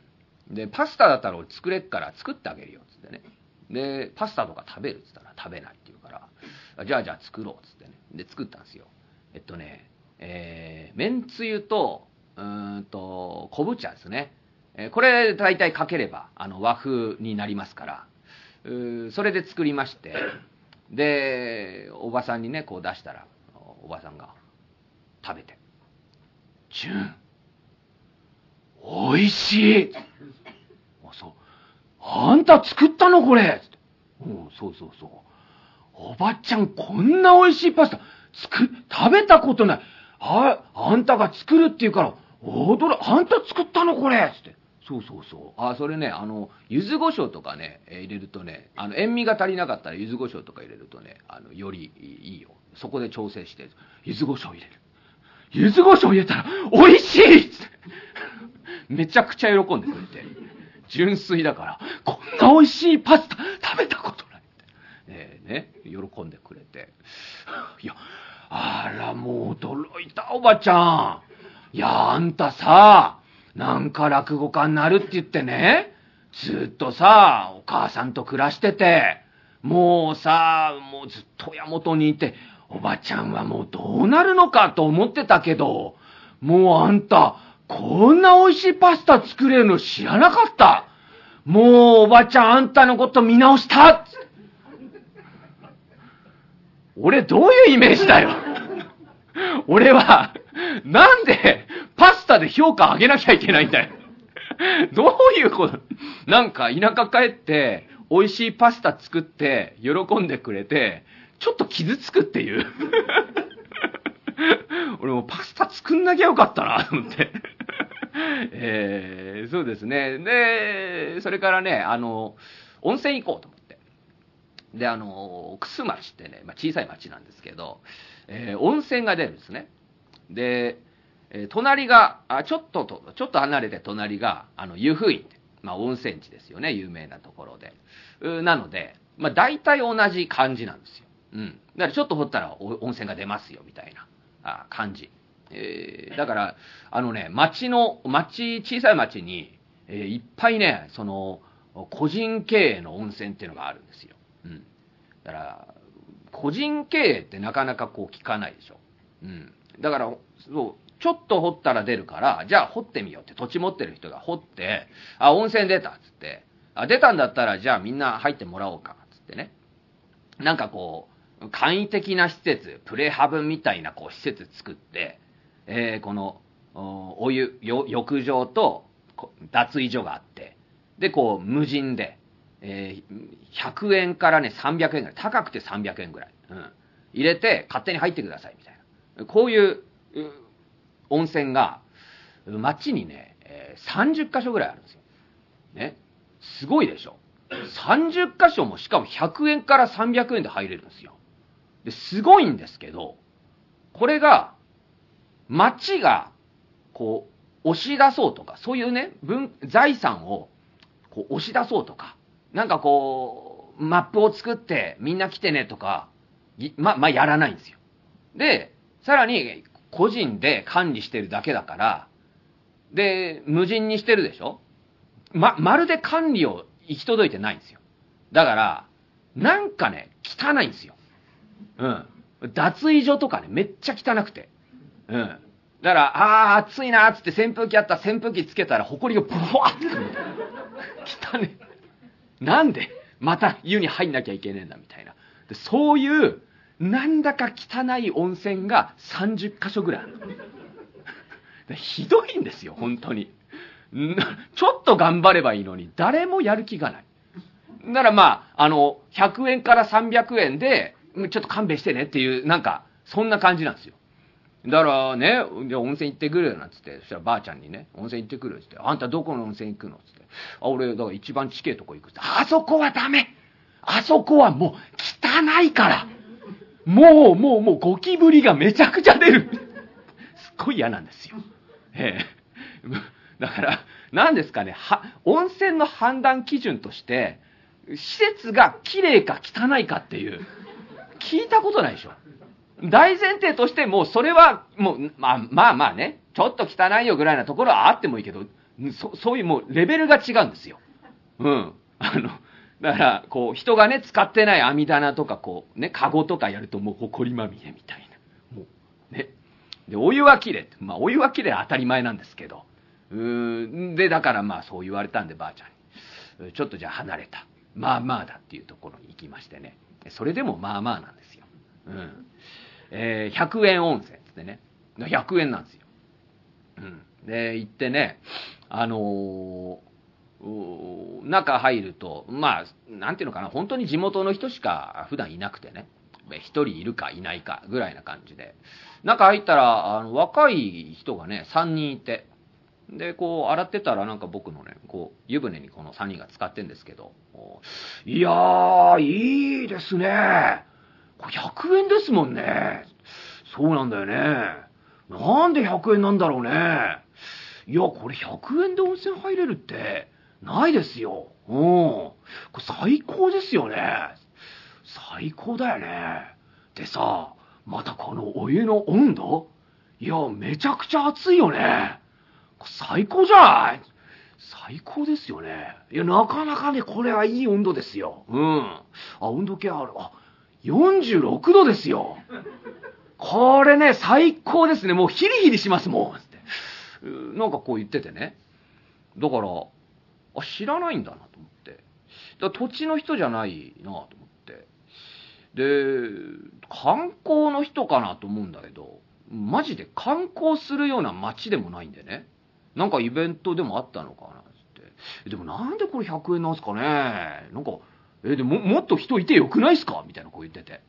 で、パスタだったら俺作れっから作ってあげるよっ、つってね。で、パスタとか食べるっつったら食べないって言うから、じゃあじゃあ作ろうっつってね。で、作ったんですよ。えっとね、えー、めんつゆと、うんと、昆布茶ですね。え、これ大体かければ、あの、和風になりますから、それで作りまして、で、おばさんにね、こう出したら、おばさんが食べて、チュン、美味しいあ、そう。あんた作ったのこれうん、そうそうそう。おばちゃん、こんな美味しいパスタ、作、食べたことない。あ、あんたが作るって言うから、驚、あんた作ったのこれつって。そうそうそう。あ、それね、あの、柚子胡椒とかね、え、入れるとね、あの、塩味が足りなかったら柚子胡椒とか入れるとね、あの、よりいいよ。そこで調整して、柚子胡椒入れる。柚子胡椒入れたら、美味しいっつって。めちゃくちゃ喜んでくれて。純粋だから、こんな美味しいパスタ食べたことないって。え、ね、喜んでくれて。いや、あら、もう驚いた、おばちゃん。いや、あんたさ、なんか落語家になるって言ってね、ずっとさ、お母さんと暮らしてて、もうさ、もうずっと親元にいて、おばちゃんはもうどうなるのかと思ってたけど、もうあんた、こんな美味しいパスタ作れるの知らなかった。もうおばちゃんあんたのこと見直した俺どういうイメージだよ俺は、なんでパスタで評価上げなきゃいけないんだよ [LAUGHS] どういうこと？なんか田舎帰って、美味しいパスタ作って喜んでくれて、ちょっと傷つくっていう [LAUGHS] 俺もパスタ作んなきゃよかったなと思って [LAUGHS] えー、そうですね。で、それからね、あの、温泉行こうと思って。で、あの、楠町ってね、まあ、小さい町なんですけど、えー、温泉が出るんですね。で、えー隣が、あ、ちょっとと、ちょっと離れて隣が、あの、湯布院って、まあ、温泉地ですよね、有名なところで。うなので、まあ、大体同じ感じなんですよ。うん。だからちょっと掘ったら温泉が出ますよ、みたいな、あ感じ。えーだから、あのね、町の、町、小さい町に、えーいっぱいね、その、個人経営の温泉っていうのがあるんですよ。うん。だから、個人経営ってなかなかこう聞かないでしょ。うん。だから、そう、ちょっと掘ったら出るから、じゃあ掘ってみようって土地持ってる人が掘って、あ、温泉出たっつって、あ、出たんだったらじゃあみんな入ってもらおうかっつってね。なんかこう、簡易的な施設、プレハブみたいなこう施設作って、えーこの、お湯、浴場と脱衣所があって、で、こう、無人で、えー100円からね、300円ぐらい、高くて300円ぐらい、うん、入れて、勝手に入ってください、みたいな。こうい、う温泉が、街にね、え30箇所ぐらいあるんですよ。ね。すごいでしょ。30箇所もしかも100円から300円で入れるんですよ。で、すごいんですけど、これが、町が、こう、押し出そうとか、そういうね、文、財産を、こう、押し出そうとか、なんかこう、マップを作って、みんな来てねとか、ま、まあ、やらないんですよ。で、さらに、個人で管理してるだけだから、で、無人にしてるでしょ？ま、まるで管理を行き届いてないんですよ。だから、なんかね、汚いんですよ。うん。脱衣所とかね、めっちゃ汚くて。うん。だから、あー、暑いなーっつって扇風機あった扇風機つけたら、埃がブワーってくるみたいな。汚ね。なんで、また湯に入んなきゃいけねえんだ、みたいな。でそういう、なんだか汚い温泉が30箇所ぐらいある。[LAUGHS] ひどいんですよ、本当に。ちょっと頑張ればいいのに、誰もやる気がない。ならまあ、あの、100円から300円で、ちょっと勘弁してねっていう、なんか、そんな感じなんですよ。だからね、じゃ温泉行ってくるよなんつって、そしたらばあちゃんにね、温泉行ってくるっつって、あんたどこの温泉行くのっつって、あ、俺、だから一番地形とこ行くっつって、あそこはダメあそこはもう汚いからもう、もう、もうゴキブリがめちゃくちゃ出るすっごい嫌なんですよ。ええ。だから、何ですかね、は、温泉の判断基準として、施設が綺麗か汚いかっていう、聞いたことないでしょ。大前提としてもうそれはもう、まあまあまあね、ちょっと汚いよぐらいなところはあってもいいけど、そそういうもうレベルが違うんですよ。うん。あの、だから、こう、人がね、使ってない網棚とか、こう、ね、カゴとかやるともう埃まみれみたいな。もう、ね。で、お湯は綺麗。まあ、お湯は綺麗は当たり前なんですけど。うーん。で、だからまあ、そう言われたんで、ばあちゃんに。ちょっとじゃあ離れた。まあまあだっていうところに行きましてね。それでもまあまあなんですよ。うん。えー100円温泉ってね。100円なんですよ。うん。で、行ってね、あのー中入ると、まあ、なんていうのかな、本当に地元の人しか普段いなくてね、一人いるかいないかぐらいな感じで、中入ったら、あの若い人がね、3人いて、で、こう、洗ってたらなんか僕のね、こう、湯船にこの3人が使ってんですけど、いやー、いいですね。これ100円ですもんね。そうなんだよね。なんで100円なんだろうね。いや、これ100円で温泉入れるって、ないですよ。うん。これ最高ですよね。最高だよね。でさ、またこのお湯の温度？いや、めちゃくちゃ熱いよね。最高じゃない？最高ですよね。いや、なかなかね、これはいい温度ですよ。うん。あ、温度計ある。あ、46度ですよ。これね、最高ですね。もうヒリヒリしますもん。なんかこう言っててね。だから、あ、知らないんだなと思って。だから土地の人じゃないなと思って。で、観光の人かなと思うんだけど、マジで観光するような街でもないんでね。なんかイベントでもあったのかなって。でもなんでこれ100円なんすかねなんか、え、でももっと人いてよくないっすか？みたいなこう言ってて。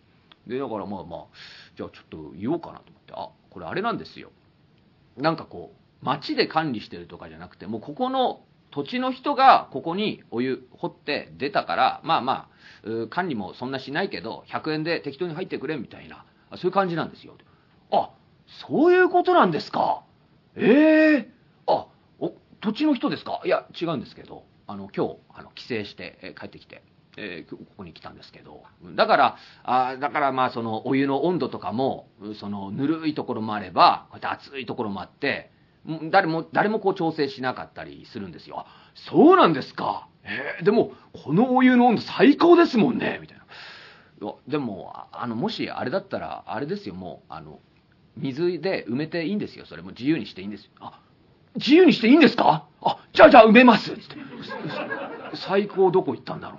で、だからまあまあ、じゃあちょっと言おうかなと思って、あ、これあれなんですよ。なんかこう、町で管理してるとかじゃなくて、もうここの土地の人がここにお湯掘って出たから、まあまあ、管理もそんなしないけど、100円で適当に入ってくれみたいな、そういう感じなんですよ。あ、そういうことなんですか？ええあ、お、土地の人ですか？いや、違うんですけど、あの、今日、あの、帰省して、えー帰ってきて、えーここに来たんですけど、だから、あだからまあ、その、お湯の温度とかも、その、ぬるいところもあれば、こうやって熱いところもあって、誰も、誰もこう調整しなかったりするんですよ。そうなんですか。えーでも、このお湯の温度最高ですもんね、みたいな。でも、あの、もしあれだったら、あれですよ、もう、あの、水で埋めていいんですよ。それも自由にしていいんですよ。あ、自由にしていいんですかあ、じゃあじゃあ埋めますつって。最高どこ行ったんだろう。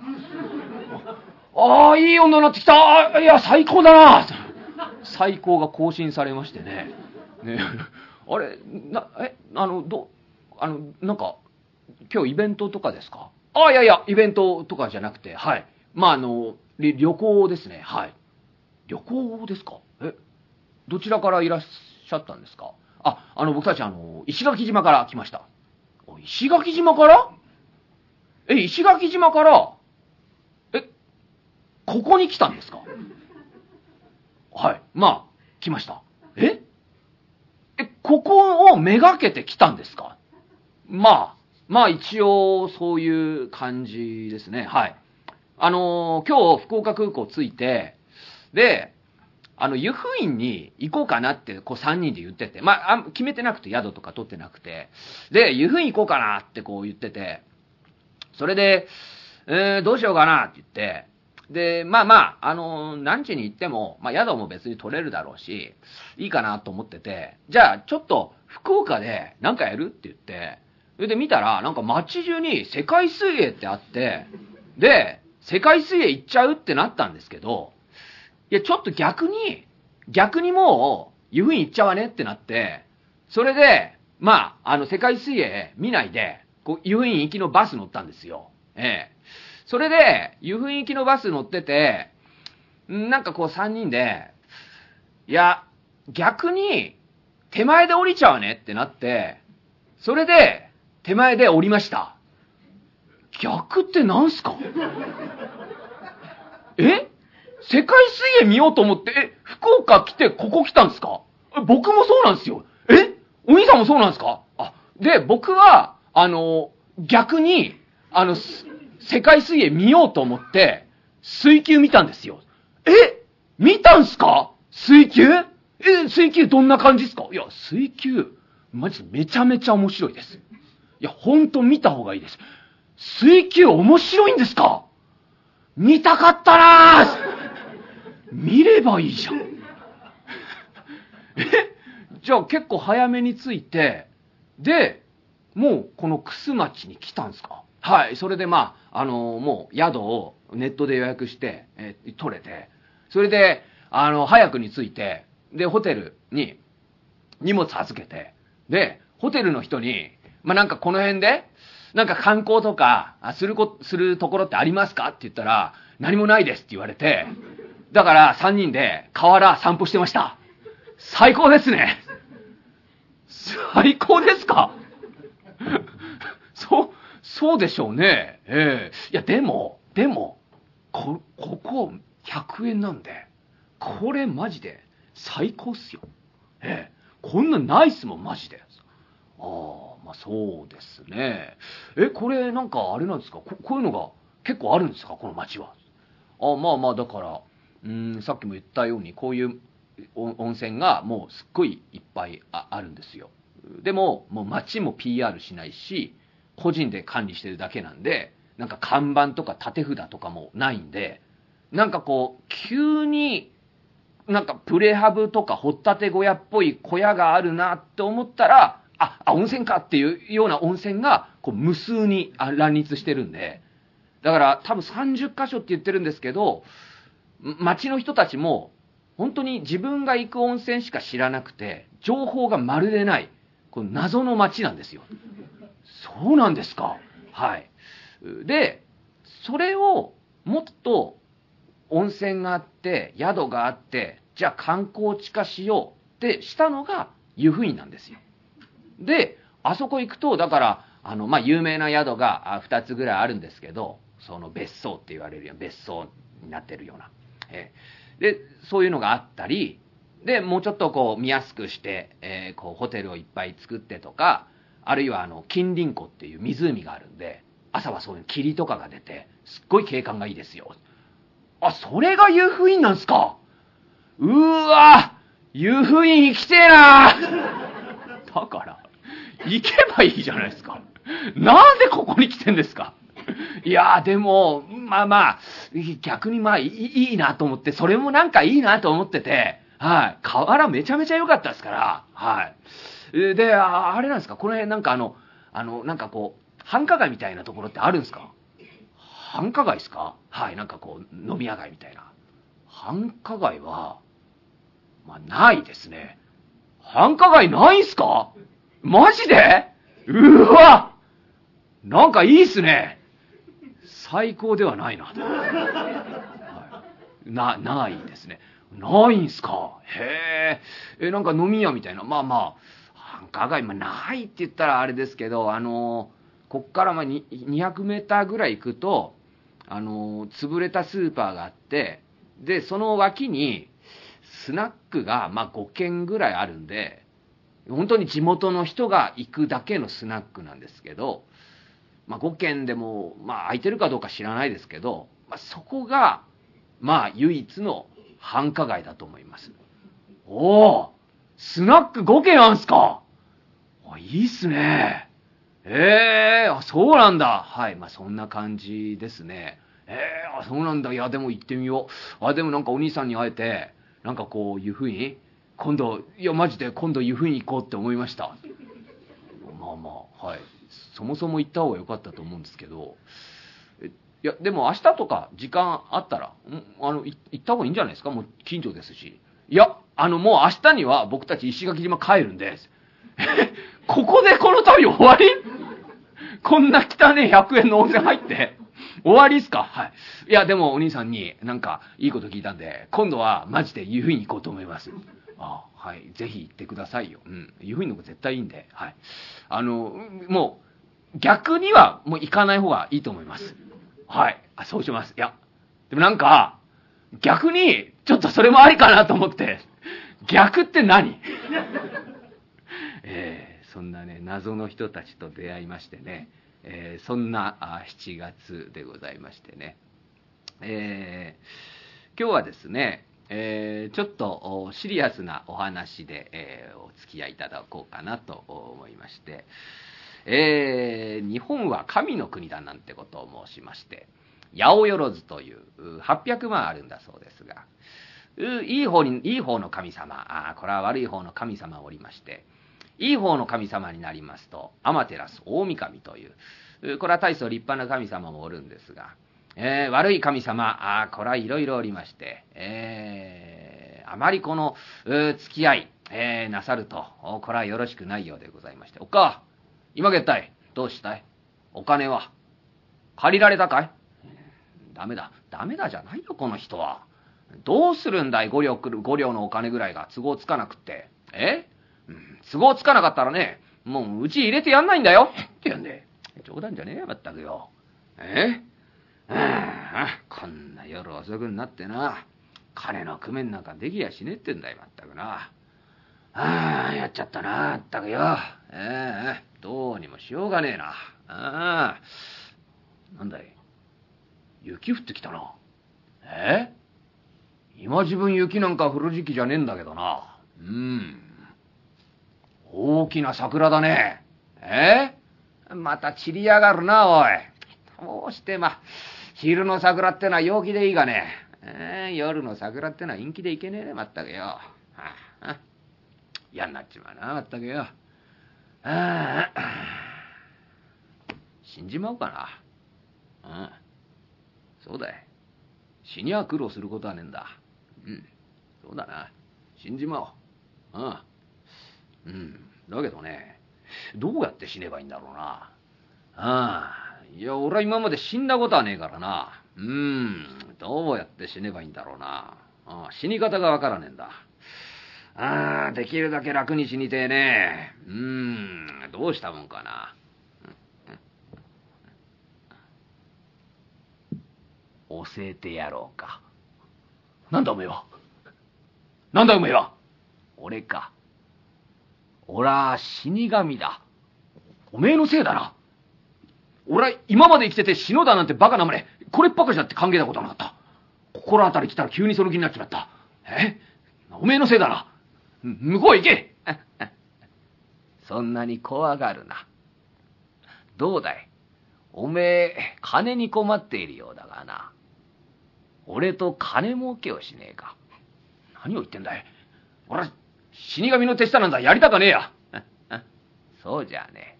ああ、いい温度になってきたあいや、最高だな最高が更新されましてね。ねあれ、な、え、あの、ど、あの、なんか、今日イベントとかですか？あ、いやいや、イベントとかじゃなくて、はい。まあ、あの、旅行ですね。はい。旅行ですか？え、どちらからいらっしゃったんですか？あ、あの、僕たち、あの、石垣島から来ました。石垣島から？え、石垣島から、え、ここに来たんですか？はい。まあ、来ました。え、ここをめがけて来たんですか？まあ、まあ一応そういう感じですね。はい。あのー今日福岡空港着いて、で、あの、湯布院に行こうかなって、こう3人で言ってて、まあ、決めてなくて、宿とか取ってなくて、で、湯布院行こうかなってこう言ってて、それで、えーどうしようかなって言って、で、まあまあ、あのー何時に行っても、まあ宿も別に取れるだろうし、いいかなと思ってて、じゃあちょっと福岡でなんかやるって言って、それで見たら、なんか街中に世界水泳ってあって、で、世界水泳行っちゃうってなったんですけど、いや、ちょっと逆に、逆にもう、湯布院行っちゃわねってなって、それで、まあ、あの、世界水泳見ないで、こう、湯布院行きのバス乗ったんですよ。ええ。それで、湯布院行きのバス乗ってて、なんかこう3人で、いや、逆に、手前で降りちゃうねってなって、それで、手前で降りました。逆ってなんすか？え？世界水泳見ようと思って、え、福岡来てここ来たんですか？僕もそうなんですよ。え？お兄さんもそうなんですか？あ、で、僕は、あの、逆に、あの、世界水泳見ようと思って、水球見たんですよ。え見たんすか？水球？え、水球どんな感じですか？いや、水球、マジでめちゃめちゃ面白いです。いや、ほんと見た方がいいです。水球面白いんですか？見たかったなぁ見ればいいじゃん。えじゃあ結構早めに着いて、で、もうこの楠町に来たんすか？はい。それでまあ、あのもう宿をネットで予約して、えー取れて、それで、あの、早くに着いて、で、ホテルに荷物預けて、で、ホテルの人に、まあ、なんかこの辺で、なんか観光とか、するこ、するところってありますか？って言ったら、何もないですって言われて、だから3人で河原散歩してました。最高ですね。最高ですか？[LAUGHS] そう、そうでしょうね。ええいや、でも、でも、こ、ここ100円なんで、これマジで最高っすよ。ええこんなんないっすも、マジで。ああ、まあそうですね。え、これなんかあれなんですか？ここういうのが結構あるんですか？この街は。ああまあまあ、だから、うん、さっきも言ったように、こういう温温泉がもうすっごいいっぱいああるんですよ。でも、もう街も PR しないし、個人で管理してるだけなんで、なんか看板とか縦札とかもないんで、なんかこう、急に、なんかプレハブとか掘ったて小屋っぽい小屋があるなって思ったら、あ、あ、温泉かっていうような温泉が、こう無数に乱立してるんで、だから多分30箇所って言ってるんですけど、町の人たちも、本当に自分が行く温泉しか知らなくて、情報がまるでない、この謎の町なんですよ。そうなんですか。はい。で、それをもっと温泉があって、宿があって、じゃあ観光地化しようってしたのが湯布院なんですよ。で、あそこ行くと、だから、あの、まあ、有名な宿が2つぐらいあるんですけど、その別荘って言われるような別荘になってるような。えーで、そういうのがあったり、で、もうちょっとこう見やすくして、えーこうホテルをいっぱい作ってとか、あるいはあの、近隣湖っていう湖があるんで、朝はそういう霧とかが出て、すっごい景観がいいですよ。あ、それが湯布院なんすか？うーわ湯布院行きてえな [LAUGHS] だから、行けばいいじゃないですか。なんでここに来てんですか？いやでも、まあまあ、逆にまあいいいいなと思って、それもなんかいいなと思ってて、はい。河原めちゃめちゃ良かったですから、はい。で、ああれなんですか、この辺なんかあの、あの、なんかこう、繁華街みたいなところってあるんですか？繁華街ですか？はい、なんかこう、飲み屋街みたいな。繁華街は、まあ、ないですね。繁華街ないんすか？マジで？うわなんかいいっすね。最高ではないな。はいな、ないですね。ないんすか？へえ。え、なんか飲み屋みたいな。まあまあ、繁華街、まあないって言ったらあれですけど、あのこっからま200メーターぐらい行くと、あの潰れたスーパーがあって、で、その脇に、スナックが、まあ、5軒ぐらいあるんで、本当に地元の人が行くだけのスナックなんですけど、まあ、5軒でも、まあ、空いてるかどうか知らないですけど、まあ、そこが、まあ、唯一の繁華街だと思います。おおスナック5軒あんすか？あいいっすね。ええあ、そうなんだ。はい。まあ、そんな感じですね。ええあ、そうなんだ。いや、でも行ってみよう。あ、でもなんかお兄さんに会えて、なんかこう、湯布院今度、いや、マジで今度湯布院行こうって思いました。まあまあ、はい。そもそも行った方が良かったと思うんですけど、いや、でも明日とか時間あったら、あの、行った方がいいんじゃないですか？もう近所ですし。いや、あの、もう明日には僕たち石垣島帰るんで、[LAUGHS] ここでこの旅終わり？こんな汚ね100円の温泉入って、終わりっすか？はい。いや、でもお兄さんになんかいいこと聞いたんで、今度はマジで湯布院行こうと思います。あはい。ぜひ行ってくださいよ。うん。湯布院の方が絶対いいんで、はい。あの、もう、逆にはもう行かない方がいいと思います。はい。あ、そうします。いや、でもなんか、逆に、ちょっとそれもありかなと思って、逆って何？えーそんなね、謎の人たちと出会いましてね、えーそんな7月でございましてね、えー今日はですね、えちょっとシリアスなお話で、えお付き合いいただこうかなと思いまして、え日本は神の国だなんてことを申しまして、八百万という800万あるんだそうですが、いい方に、いい方の神様、あーこれは悪い方の神様おりまして、いい方の神様になりますと、天照大神という、これは大層立派な神様もおるんですが、えー悪い神様、あーこれはいろいろおりまして、えーあまりこの、う付き合い、えーなさると、これはよろしくないようでございまして、おっか、今げったい、どうしたい？お金は？借りられたかい？ダメだ。ダメだじゃないよ、この人は。どうするんだい、5両来る、5両のお金ぐらいが都合つかなくって。え、うん、都合つかなかったらね、もううち入れてやんないんだよ。って言うんで。冗談じゃねえよ、まったくよ。え？ああ、こんな夜遅くになってな、金の工面なんかできやしねえってんだよ、まったくな。ああ、やっちゃったな、まったくよ。ええどうにもしようがねえな。ああ、なんだい？雪降ってきたな。え？今自分雪なんか降る時期じゃねえんだけどな。うん。大きな桜だね。え？また散りやがるな、おい。どうしてま、昼の桜ってのは陽気でいいがね。えー夜の桜ってのは陰気でいけねえね、まったくよ。はああ嫌になっちまうな、まったくよ。ああ死んじまおうかな。うん。そうだい。死には苦労することはねえんだ。うん。そうだな。死んじまおう。うん。うん。だけどね、どうやって死ねばいいんだろうな。ああ。いや、俺は今まで死んだことはねえからな。うん。どうやって死ねばいいんだろうな。ああ死に方がわからねえんだ。ああ、できるだけ楽に死にてえね。うん。どうしたもんかな。教えてやろうか。なんだおめえは。なんだおめえは。俺か。俺は死神だ。おめえのせいだな。俺は今まで生きてて死のだなんてバカなまね、これっぱかしだって考えたことなかった。心当たり来たら急にその気になっちまった。え？おめえのせいだな。向こう行け [LAUGHS] そんなに怖がるな。どうだい？おめえ、金に困っているようだがな。俺と金儲けをしねえか。何を言ってんだい？俺は死神の手下なんだ。やりたかねえや。[LAUGHS] そうじゃね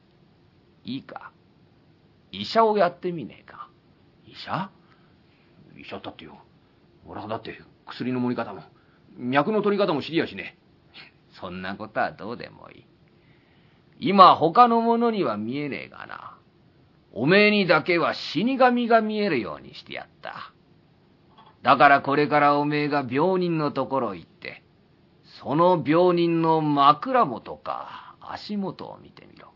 え。いいか。医者をやってみねえか。医者？医者だってよ。俺はだって薬の盛り方も、脈の取り方も知りやしねえ。[LAUGHS] そんなことはどうでもいい。今他の者には見えねえがな。おめえにだけは死神が見えるようにしてやった。だからこれからおめえが病人のところ行って、その病人の枕元か足元を見てみろ。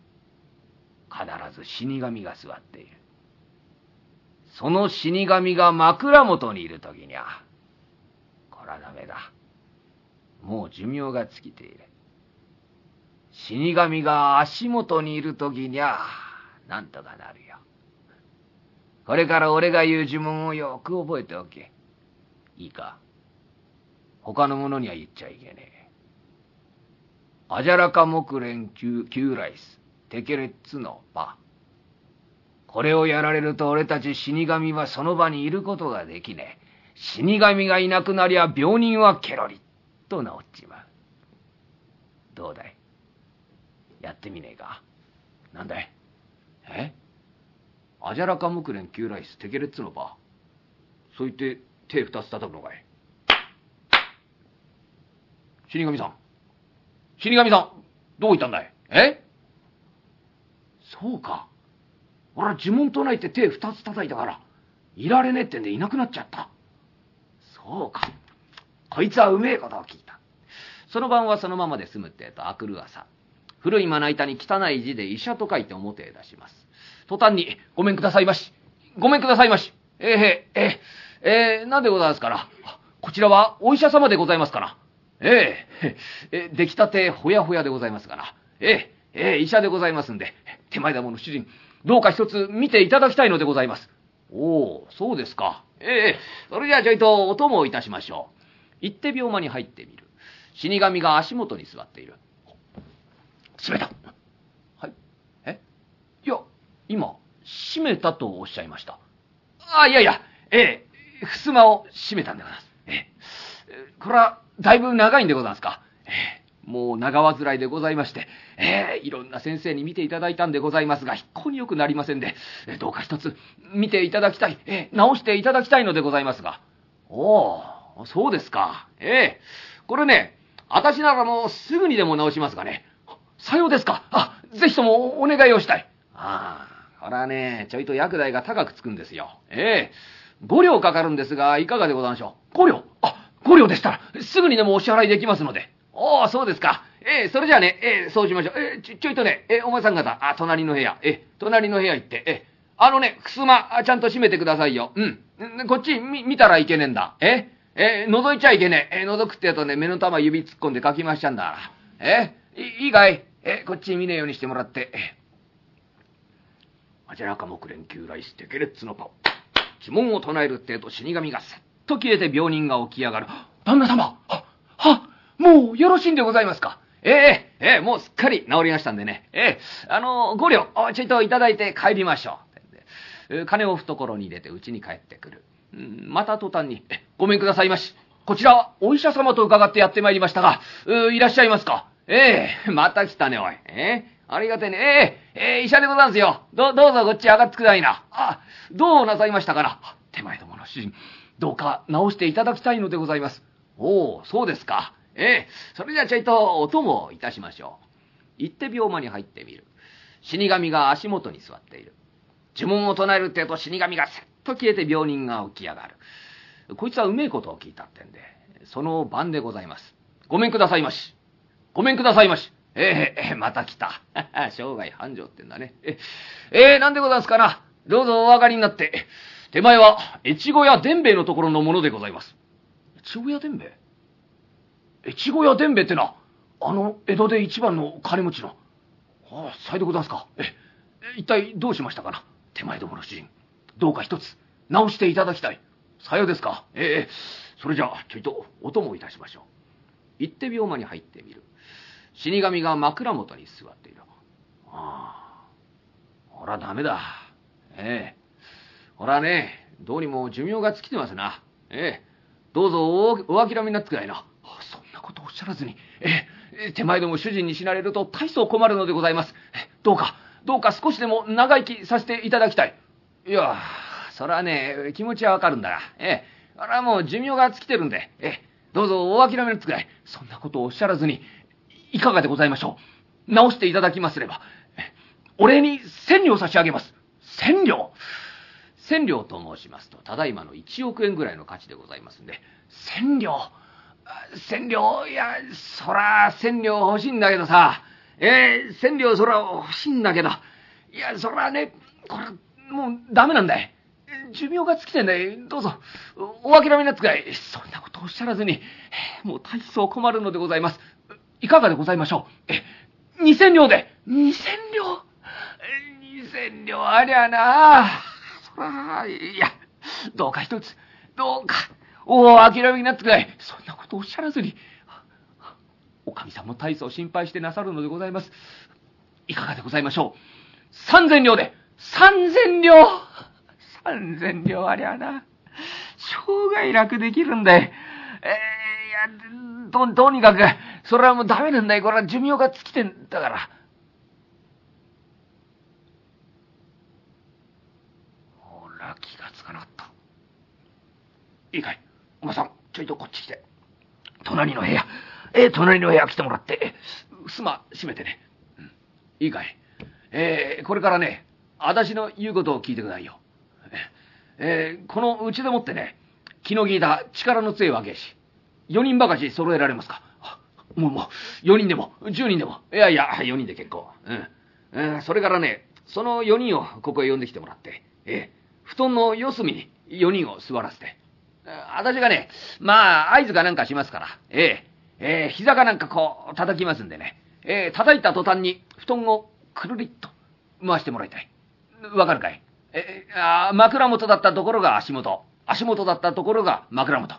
必ず死神が座っている。その死神が枕元にいるときにゃ、こらダメだ。もう寿命が尽きている。死神が足元にいるときにゃ、なんとかなるよ。これから俺が言う呪文をよく覚えておけ。いいか？他の者には言っちゃいけねえ。アジャラカモクレンキューライス、テケレッツのパ。これをやられると俺たち死神はその場にいることができねえ。死神がいなくなりゃ病人はケロリと治っちまう。どうだい？やってみねえか？なんだい？え？アジャラカモクレンキューライステケレッツのパ。そう言って手二つ叩くのかい？死神さん。死神さん、どこ行ったんだい？え？そうか。俺は呪文唱えて手二つ叩いたから、いられねえってんでいなくなっちゃった。そうか。こいつはうめえことを聞いた。その晩はそのままで済むってえと、あくる朝。古いまな板に汚い字で医者と書いて表へ出します。途端に、ごめんくださいまし。ごめんくださいまし。えー、えー、えー、えー、なんでございますから？こちらはお医者様でございますから。え [LAUGHS] え、出来たてほやほやでございますから。ええ、ええ、医者でございますんで、手前だもの主人、どうか一つ見ていただきたいのでございます。おお、そうですか。ええ、それじゃあちょいとお供をいたしましょう。行って病間に入ってみる。死神が足元に座っている。閉めた。はい。え？いや、今、閉めたとおっしゃいました。あ、いやいや、ええ、襖を閉めたんでございます。ええ、これは、だいぶ長いんでございますか？ええ、もう長患いでございまして、ええ、いろんな先生に見ていただいたんでございますが、一向によくなりませんで、えどうか一つ見ていただきたい、ええ、直していただきたいのでございますが。おお、そうですか。ええ、これね、私ならもうすぐにでも直しますがね。さようですか。あ、ぜひともお願いをしたい。ああ、これはね、ちょいと薬代が高くつくんですよ。ええ。5両かかるんですが、いかがでございましょう？5両、5両でしたら、す。ぐにでもお支払いできます。ので。おお、そうです。か。ええ、それじゃあね、ええ、そうしましょう。ええ、ちょ、ちょいとね、ええ、お前さん方、あ、隣の部屋、ええ、隣の部屋行って、ええ、あのね、襖、ちゃんと閉めてくださいよ。うん。こっち、み、見たらいけねえんだ。ええ、覗いちゃいけねえ。え、覗くってやとね、目の玉指突っ込んでかき回しちゃんだから。えいいいかいえ、こっち見ねえようにしてもらって。アジャラカ木蓮旧来してケレッツのパオ。呪文を唱えるってえと死神がさっと消えて病人が起き上がる。旦那様は、は、もうよろしいんでございますか？ええええもうすっかり治りましたんでね。ええあの、五両、ちょいといただいて帰りましょう。金を懐に入れて家に帰ってくる。また途端に、ごめんくださいまし。こちら、お医者様と伺ってやってまいりましたが、いらっしゃいますか？ええまた来たね、おい。ええありがてえね。ええええ医者でござんすよ。ど、どうぞこっち上がってくださいな。あ、どうなさいましたかな。手前どもの主人、どうか直していただきたいのでございます。おお、そうですか。ええそれじゃあちょいとお供をいたしましょう。行って病間に入ってみる。死神が足元に座っている。呪文を唱えるってえと死神がせっと消えて病人が起き上がる。こいつはうめえことを聞いたってんで、その晩でございます。ごめんくださいまし。ごめんくださいまし。ええまた来た。[LAUGHS] 生涯繁盛ってんだね。ええ、なんでございますかな。どうぞお上がりになって。手前は、越後屋伝兵衛のところのものでございます。越後屋伝兵衛？越後屋伝兵衛ってな、あの、江戸で一番の金持ちの。ああ、さいでござんすか。え、一体どうしましたかな？手前どもの主人。どうか一つ、直していただきたい。さようですか。ええそれじゃあ、ちょいと、お供いたしましょう。行って病間に入ってみる。死神が枕元に座っている。ああ、ほらダメだ。ええほらね、どうにも寿命が尽きてますな。ええどうぞおお諦めになってくださいな。そんなことおっしゃらずに。ええ手前でも主人に死なれると大層困るのでございます。どうか、どうか少しでも長生きさせていただきたい。いや、それはね、気持ちはわかるんだが。ええあれはもう寿命が尽きてるんで。ええどうぞお諦めになってください。そんなことをおっしゃらずに、いかがでございましょう。直していただきますれば。お礼に千両差し上げます。千両千両と申しますと、ただいまの1億円ぐらいの価値でございますんで、千両？千両？いや、そら、千両欲しいんだけどさ、えー、千両そら欲しいんだけど、いや、そらね、これ、もうダメなんだい。寿命が尽きてんだい。どうぞ、お諦めになってください。そんなことおっしゃらずに、もう大層困るのでございます。いかがでございましょう？え、二千両で。二千両？二千両ありゃな。そら、いや、どうか一つ、どうか、おお諦めになってください。そんなことおっしゃらずに。おかみさんも大層心配してなさるのでございます。いかがでございましょう？三千両で。三千両三千両ありゃな。生涯楽できるんだい。えー、いや、と、とにかく、それはもうダメなんだよ。これは寿命が尽きてんだから。ほら、気がつかなかった。いいかい？お前さん、ちょいとこっち来て。隣の部屋、えー、隣の部屋来てもらって、すま、閉めてね。うん、いいかい？えー、これからね、私の言うことを聞いてくださいよ。えー、このうちでもってね、気の利いた力の強い若えし、4人ばかし揃えられますか？もうもう、4人でも、10人でも、いやいや、4人で結構。うん。うん、それからね、その4人をここへ呼んできてもらって、えー、布団の四隅に4人を座らせて、私がね、まあ、合図かなんかしますから、ええー、え、膝かなんかこう、叩きますんでね、えー、叩いた途端に布団をくるりっと回してもらいたい。わかるかい？えあ枕元だったところが足元。足元だったところが枕元。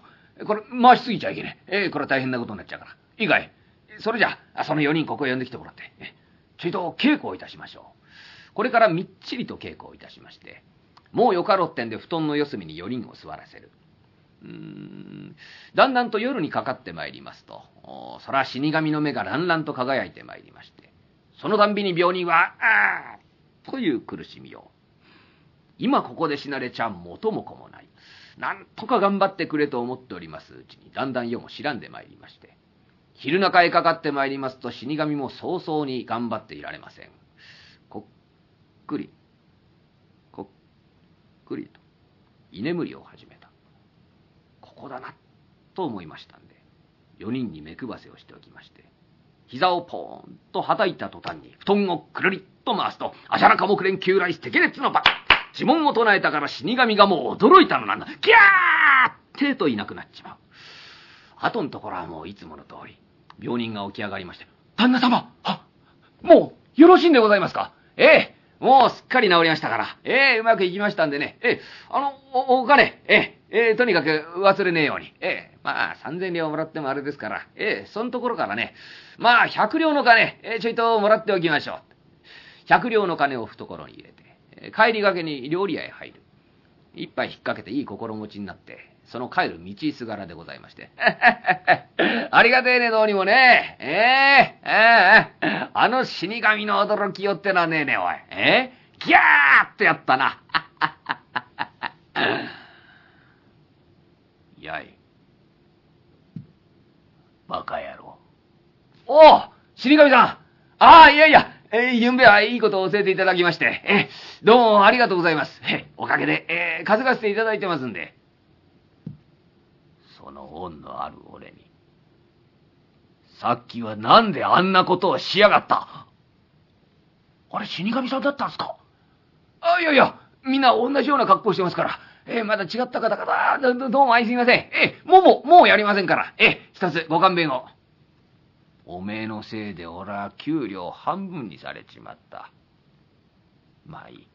これ、回しすぎちゃいけねえ。え、これ大変なことになっちゃうから。いいかい？それじゃあ、その4人ここへ呼んできてもらって、えちょいと稽古をいたしましょう。これからみっちりと稽古をいたしまして、もうよかろうってんで布団の四隅に4人を座らせる。うーん。だんだんと夜にかかってまいりますと、そら死神の目が乱々と輝いてまいりまして、そのたんびに病人は、ああという苦しみを。今ここで死なれちゃ元も子もない。なんとか頑張ってくれと思っております。うちに、だんだん夜も知らんでまいりまして、昼中へかかってまいりますと死神も早々に頑張っていられません。こっくり、こっくりと、居眠りを始め。ここだな、と思いましたんで、4人に目配せをしておきまして、膝をポーンと叩いた途端に、布団をくるりっと回すと、あしゃらか木蓮旧来敵列のバカ呪文を唱えたから死神がもう驚いたのなんだ。ギャーってといなくなっちまう。後のところはもういつもの通り、病人が起き上がりまして、旦那様はもうよろしいんでございますか？ええもうすっかり治りましたから。ええうまくいきましたんでね。ええあの、お、お金、ええええとにかく忘れねえように。ええまあ、三千両もらってもあれですから。ええそのところからね、まあ、百両の金、ええちょいともらっておきましょう。百両の金を懐に入れて、帰りがけに料理屋へ入る。一杯引っ掛けていい心持ちになって、その帰る道すがらでございまして。[LAUGHS] ありがてえね、どうにもね。ええー、ええー、あの死神の驚きよってのはねえねおい。えー、ギャーってやったな。[LAUGHS] やい。バカ野郎。おお死神さんああ、いやいや、えー、ゆんべはいいことを教えていただきまして、えー、どうもありがとうございます。えー、おかげで、えー、稼がせていただいてますんで。その恩のある俺に、さっきはなんであんなことをしやがった？あれ、死神さんだったんすか？あ、いやいや、みんな同じような格好してますから。えー、まだ違った方々、どどうもあいすみません。えー、もうもう、もうやりませんから。えー、一つご勘弁を。おめえのせいで俺は給料半分にされちまった。まあいい。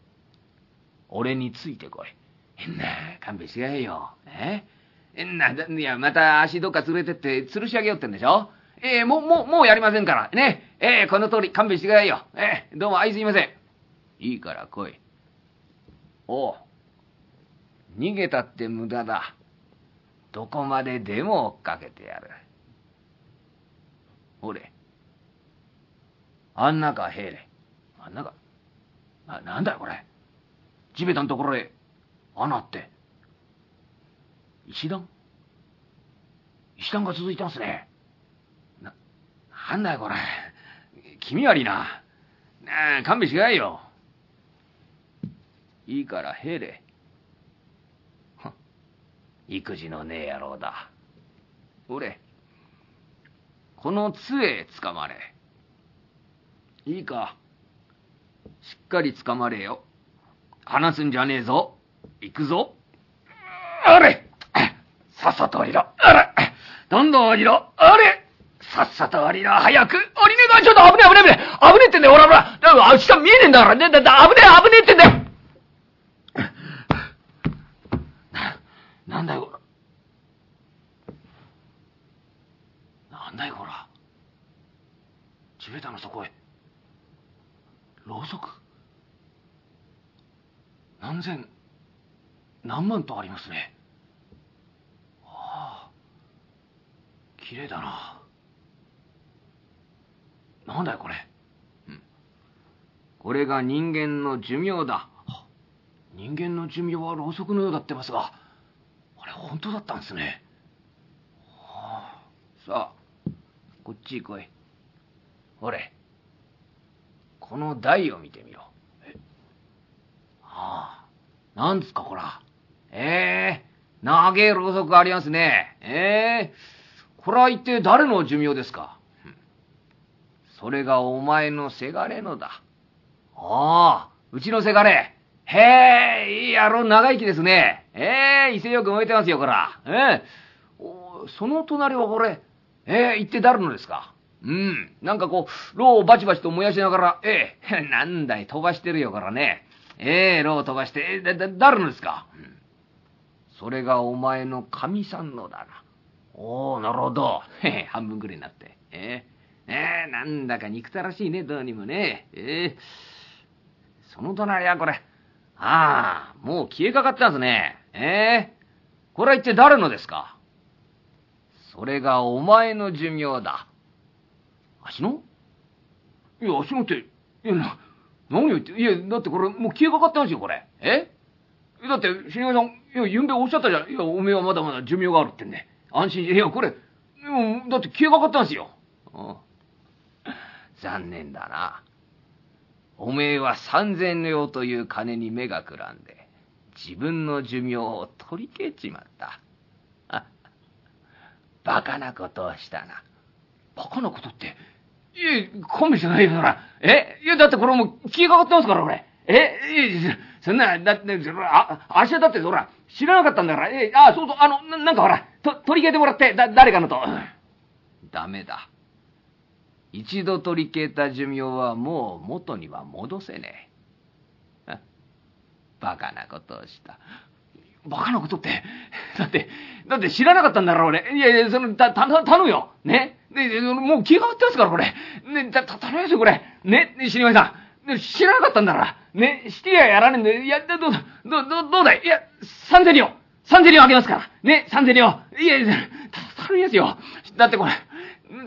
俺についてこい。変な、勘弁してやれよ。え？変な、いや、また足どっか連れてって吊るし上げようってんでしょ？えー、もう、もう、もうやりませんから。ね。ええー、この通り勘弁してくださいよ。えー、どうも、あいすいません。いいから来い。おう。逃げたって無駄だ。どこまででも追っかけてやる。ほれ。あんなか、兵れ。あんなか。な、なんだよ、これ。地べたのところへ、穴って。石段？石段が続いてますね。な、なんだよ、これ。気味悪いな。なあ、勘弁してくださいよ。いいから、兵れ。育児のねえ野郎だ。俺、この杖つかまれ。いいか。しっかりつかまれよ。離すんじゃねえぞ。行くぞ。あれさっさと降りろ。あれどんどん降りろ。あれさっさと降りろ。早く。降りねえかちょっと危ねえ危ねえ危ねえ。危ねえってんだよ。ほらほら。だから、下見えねえんだからね。だ、だ、危ねえ危ねえってんだよ。なんだよ、こら。なんだよ、こら。地べたの底へ。ろうそく何千、何万とありますね。ああ、綺麗だな。なんだよ、これ。うん。これが人間の寿命だ。人間の寿命はろうそくのようだってますが、あれ本当だったんですね。はあ、さあ、こっち来い。ほれ、この台を見てみろ。え？ああ、なんですか、こら。ええー、長えろうそくありますね。ええー、これは一体誰の寿命ですか、それがお前のせがれのだ。ああ、うちのせがれ。へえ、いい野郎、長生きですね。ええ、威勢よく燃えてますよ、こら。ええその隣はこれ、ええ、一体誰のですか？うん。なんかこう、ろうをバチバチと燃やしながら、ええ、[LAUGHS] なんだい、飛ばしてるよ、からね。ええ、ろう飛ばして、ええだ、だ、誰のですか、うん、それがお前の神さんのだな。おおなるほど。へ、半分くらいになって。ええ、ええ、なんだか憎たらしいね、どうにもね。ええ、その隣はこれ、ああ、もう消えかかってますね。ええ、これは一体誰のですか？それがお前の寿命だ。足の？いや、足のって、いや、な、何を言って、いや、だってこれもう消えかかってますよ、これ。え？だって、死神さん、いや、ゆんべおっしゃったじゃん。いや、おめえはまだまだ寿命があるってんね。安心いや、これ、でも、だって消えかかってますよ。うん。残念だな。おめえは三千両という金に目がくらんで、自分の寿命を取り消えちまった。[LAUGHS] バカなことをしたな。バカなことって、いや、勘弁してないよ、そら。え？いや、だってこれもう消えかかってますから、これ。えいや、そんな、だって、あ、あしはだってほら、知らなかったんだから、えあ、そうそう、あの、ななんかほら、と、取り消えてもらって、だ、誰かのと。ダメだ。一度取り消えた寿命はもう元には戻せねえ。[LAUGHS] バカなことをした。バカなことって、だって、だって知らなかったんだろ、俺。いやいや、その、た、た、頼むよ。ね。ね、もう気が変わってますから、これ。ね、た、た、頼みますよ、これ。ね、ね、死神さん。知らなかったんだから。ね、してややらねえんで、いや、どう、ど、どう、どうだい？いや、三千両。三千両あげますから。ね、三千両。いやいや、た、頼みますよ。だってこれ、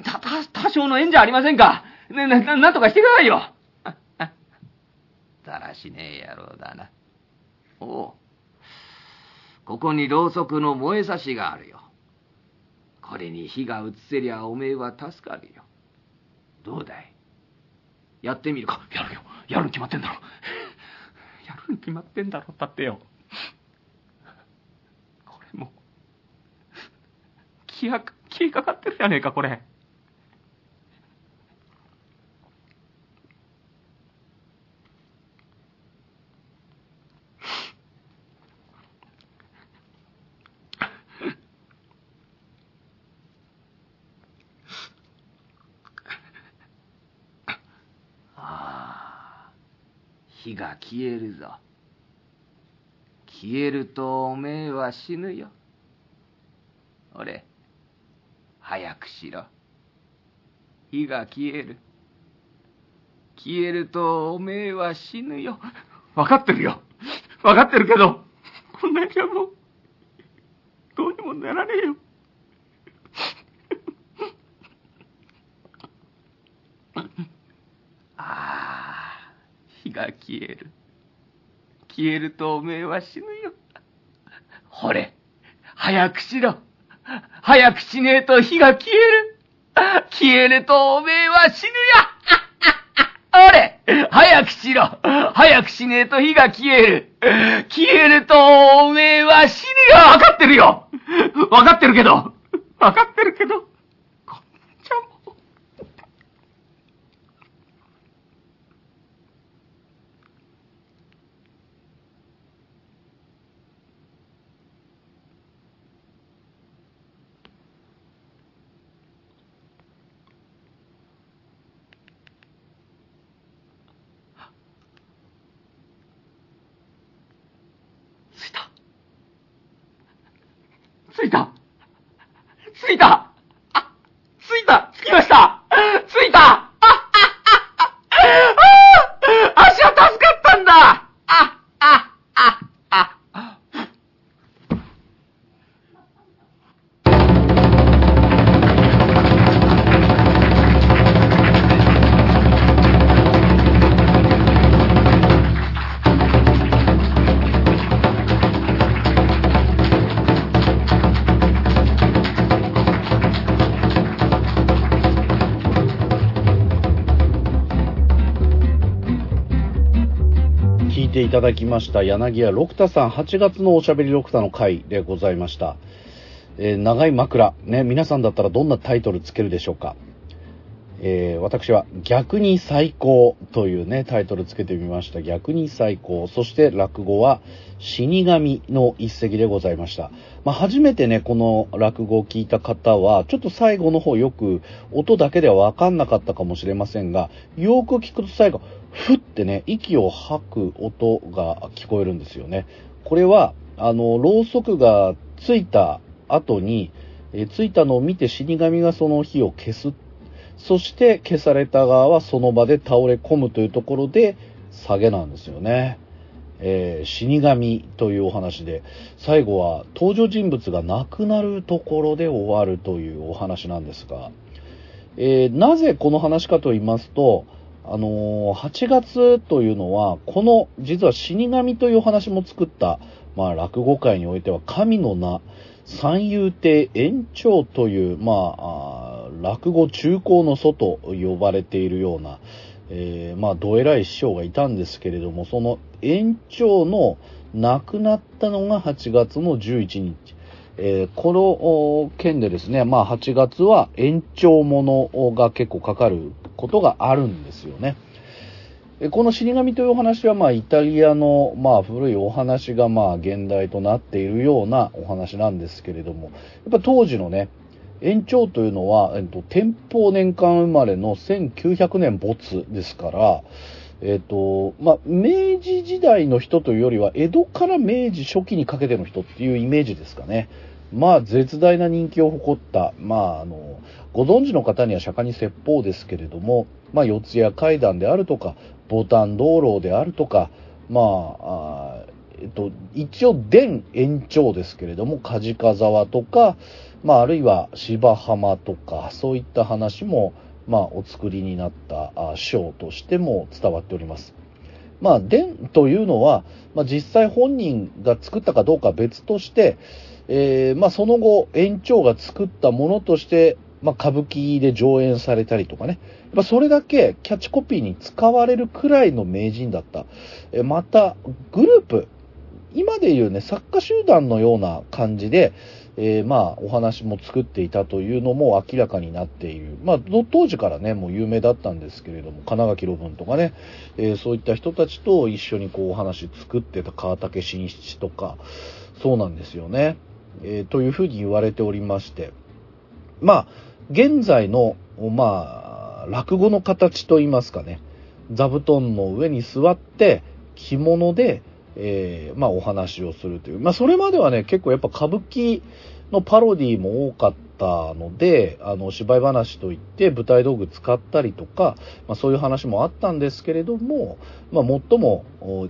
た、た、多少の縁じゃありませんか。ね、な、なんとかしてくださいよ。だらしねえ野郎だな。おう。ここにろうそくの燃えさしがあるよ。これに火が移せりゃおめえは助かるよ。どうだい？やってみるか。やるよ。やるに決まってんだろ。やるに決まってんだろ、だってよ。これも、気が、気かかってるじゃねえか、これ。火が消えるぞ。消えるとおめえは死ぬよ。俺、早くしろ。火が消える。消えるとおめえは死ぬよ。わかってるよ。わかってるけど、こんなじゃもう、どうにもならねえよ。ああ、火が消える。消えるとおめえは死ぬよ。ほれ、早くしろ。早くしねえと火が消える。消えるとおめえは死ぬよ。あれ早くしろ早くしねえと火が消える消えるとおめえは死ぬよわかってるよわかってるけどわかってるけどこんちゃも着いた着いた着いただきました柳家六太さん8月のおしゃべり六太の回でございました、えー長い枕。ね皆さんだったらどんなタイトルつけるでしょうか。えー私は逆に最高というねタイトルつけてみました。逆に最高。そして落語は死神の一席でございました、まあ、初めてねこの落語を聞いた方はちょっと最後の方よく音だけでは分かんなかったかもしれませんがよく聞くと最後ふってね息を吐く音が聞こえるんですよね。これはあのろうそくがついた後に、えついたのを見て死神がその火を消すっそして消された側はその場で倒れ込むというところで下げなんですよね。えー死神というお話で、最後は登場人物が亡くなるところで終わるというお話なんですが、えーなぜこの話かと言いますと、あのー8月というのは、この、実は死神というお話も作った、まあ、落語界においては神の名、三遊亭延長という、まあ、あ落語中高の祖と呼ばれているような、えーまあ、どえらい師匠がいたんですけれども、その延長の亡くなったのが8月の11日。えーこの件でですね、まあ8月は延長ものが結構かかることがあるんですよね。この死神というお話は、まあ、イタリアの、まあ、古いお話が、まあ、現代となっているようなお話なんですけれども、やっぱ当時のね、延長というのは、えっと、天保年間生まれの1900年没ですから、えっと、まあ、明治時代の人というよりは、江戸から明治初期にかけての人っていうイメージですかね。まあ、絶大な人気を誇った、まあ、あの、ご存知の方には釈迦に説法ですけれども、まあ、四谷階段であるとか、ボタン道路であるとか、まあ、あえっと、一応、伝延長ですけれども、梶川沢とか、まあ、あるいは芝浜とか、そういった話も、まあ、お作りになったあ章としても伝わっております。まあ、伝というのは、まあ、実際本人が作ったかどうか別として、えーまあ、その後、延長が作ったものとして、まあ、歌舞伎で上演されたりとかね、やっぱそれだけキャッチコピーに使われるくらいの名人だった。えまた、グループ、今でいうね、作家集団のような感じで、えーまあ、お話も作っていたというのも明らかになっている。まあ、当時からね、もう有名だったんですけれども、金垣路文とかね、えーそういった人たちと一緒にこうお話作ってた川竹新七とか、そうなんですよね。えーというふうに言われておりまして、まあ、現在の、まあ、落語の形といいますかね、座布団の上に座って、着物で、えー、まあお話をするという。まあそれまではね、結構やっぱ歌舞伎のパロディも多かったので、あの、芝居話といって舞台道具使ったりとか、まあそういう話もあったんですけれども、まあ最も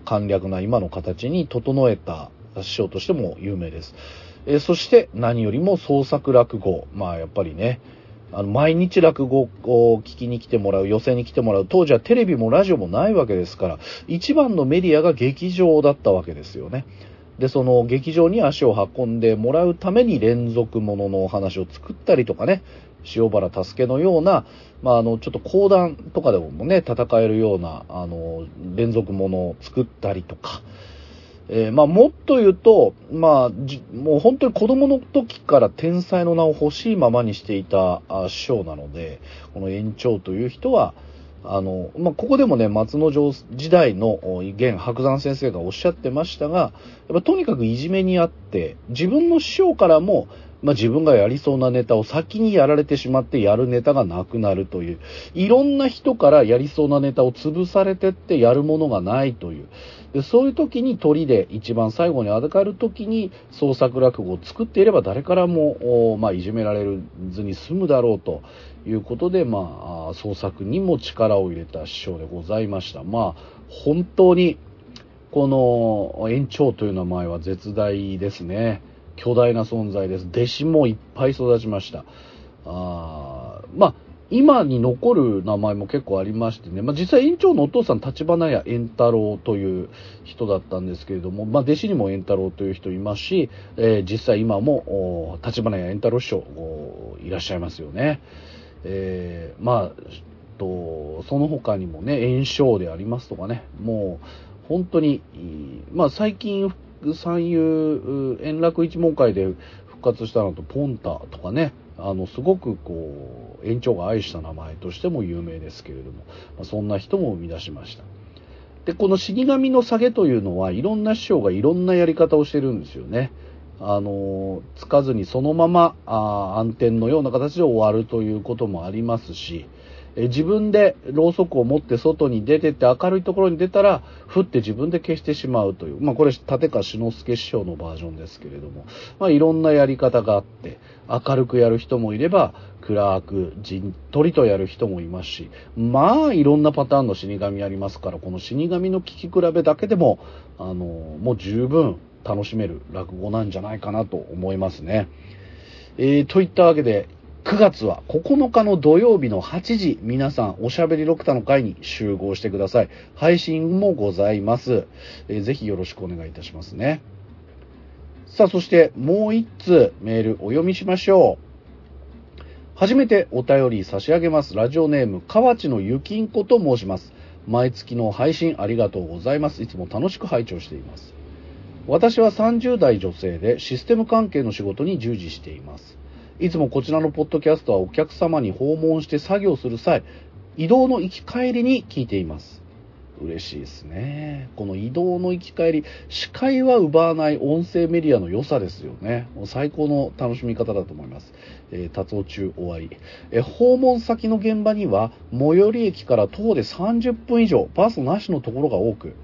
簡略な今の形に整えた師匠としても有名です。えー、そして何よりも創作落語。まあやっぱりね、あの、毎日落語を聞きに来てもらう、寄席に来てもらう、当時はテレビもラジオもないわけですから、一番のメディアが劇場だったわけですよね。で、その劇場に足を運んでもらうために連続もののお話を作ったりとかね、塩原助のような、まあ、あの、ちょっと講談とかでもね、戦えるような、あの、連続ものを作ったりとか、えー、まあ、もっと言うと、まあ、もう本当に子供の時から天才の名を欲しいままにしていた師匠なので、この延長という人は、あの、まあ、ここでもね、松之丞時代の現白山先生がおっしゃってましたが、やっぱとにかくいじめにあって、自分の師匠からも、まあ、自分がやりそうなネタを先にやられてしまってやるネタがなくなるという、いろんな人からやりそうなネタを潰されてってやるものがないという、でそういう時に鳥で一番最後にあかる時に創作落語を作っていれば誰からも、まあ、いじめられずに済むだろうということで、まあ、創作にも力を入れた師匠でございました。まあ、本当にこの延長という名前は絶大ですね。巨大な存在です。弟子もいっぱい育ちました。あまあ、今に残る名前も結構ありましてね、まあ、実際院長のお父さん、立花屋円太郎という人だったんですけれども、まあ、弟子にも円太郎という人いますし、えー、実際今も立花屋円太郎師匠いらっしゃいますよね。えー、まあ、と、その他にもね、炎症でありますとかね、もう、本当に、まあ最近、三遊、円楽一門会で復活したのと、ポンタとかね、あの、すごくこう、園長が愛した名前としても有名ですけれども、まあ、そんな人も生み出しました。で、この死神の下げというのは、いろんな師匠がいろんなやり方をしてるんですよね。あの、つかずにそのまま、あ暗転のような形で終わるということもありますし、え自分でろうそくを持って外に出てって明るいところに出たら、ふって自分で消してしまうという、まあこれ、立川志の輔師匠のバージョンですけれども、まあいろんなやり方があって、明るくやる人もいれば、暗くじんとりとやる人もいますし、まあいろんなパターンの死神ありますから、この死神の聞き比べだけでも、あの、もう十分楽しめる落語なんじゃないかなと思いますね。えー、といったわけで、9月は9日の土曜日の8時、皆さんおしゃべりロクタの会に集合してください。配信もございます。えー、ぜひよろしくお願いいたしますね。さあ、そしてもう一通メールお読みしましょう。初めてお便り差し上げます。ラジオネーム、河内のゆきんこと申します。毎月の配信ありがとうございます。いつも楽しく拝聴しています。私は30代女性でシステム関係の仕事に従事しています。いつもこちらのポッドキャストはお客様に訪問して作業する際、移動の行き帰りに聞いています。嬉しいですね。この移動の行き帰り、視界は奪わない音声メディアの良さですよね。最高の楽しみ方だと思います。えー、達夫中終わり。えー、訪問先の現場には、最寄り駅から徒歩で30分以上、バスなしのところが多く、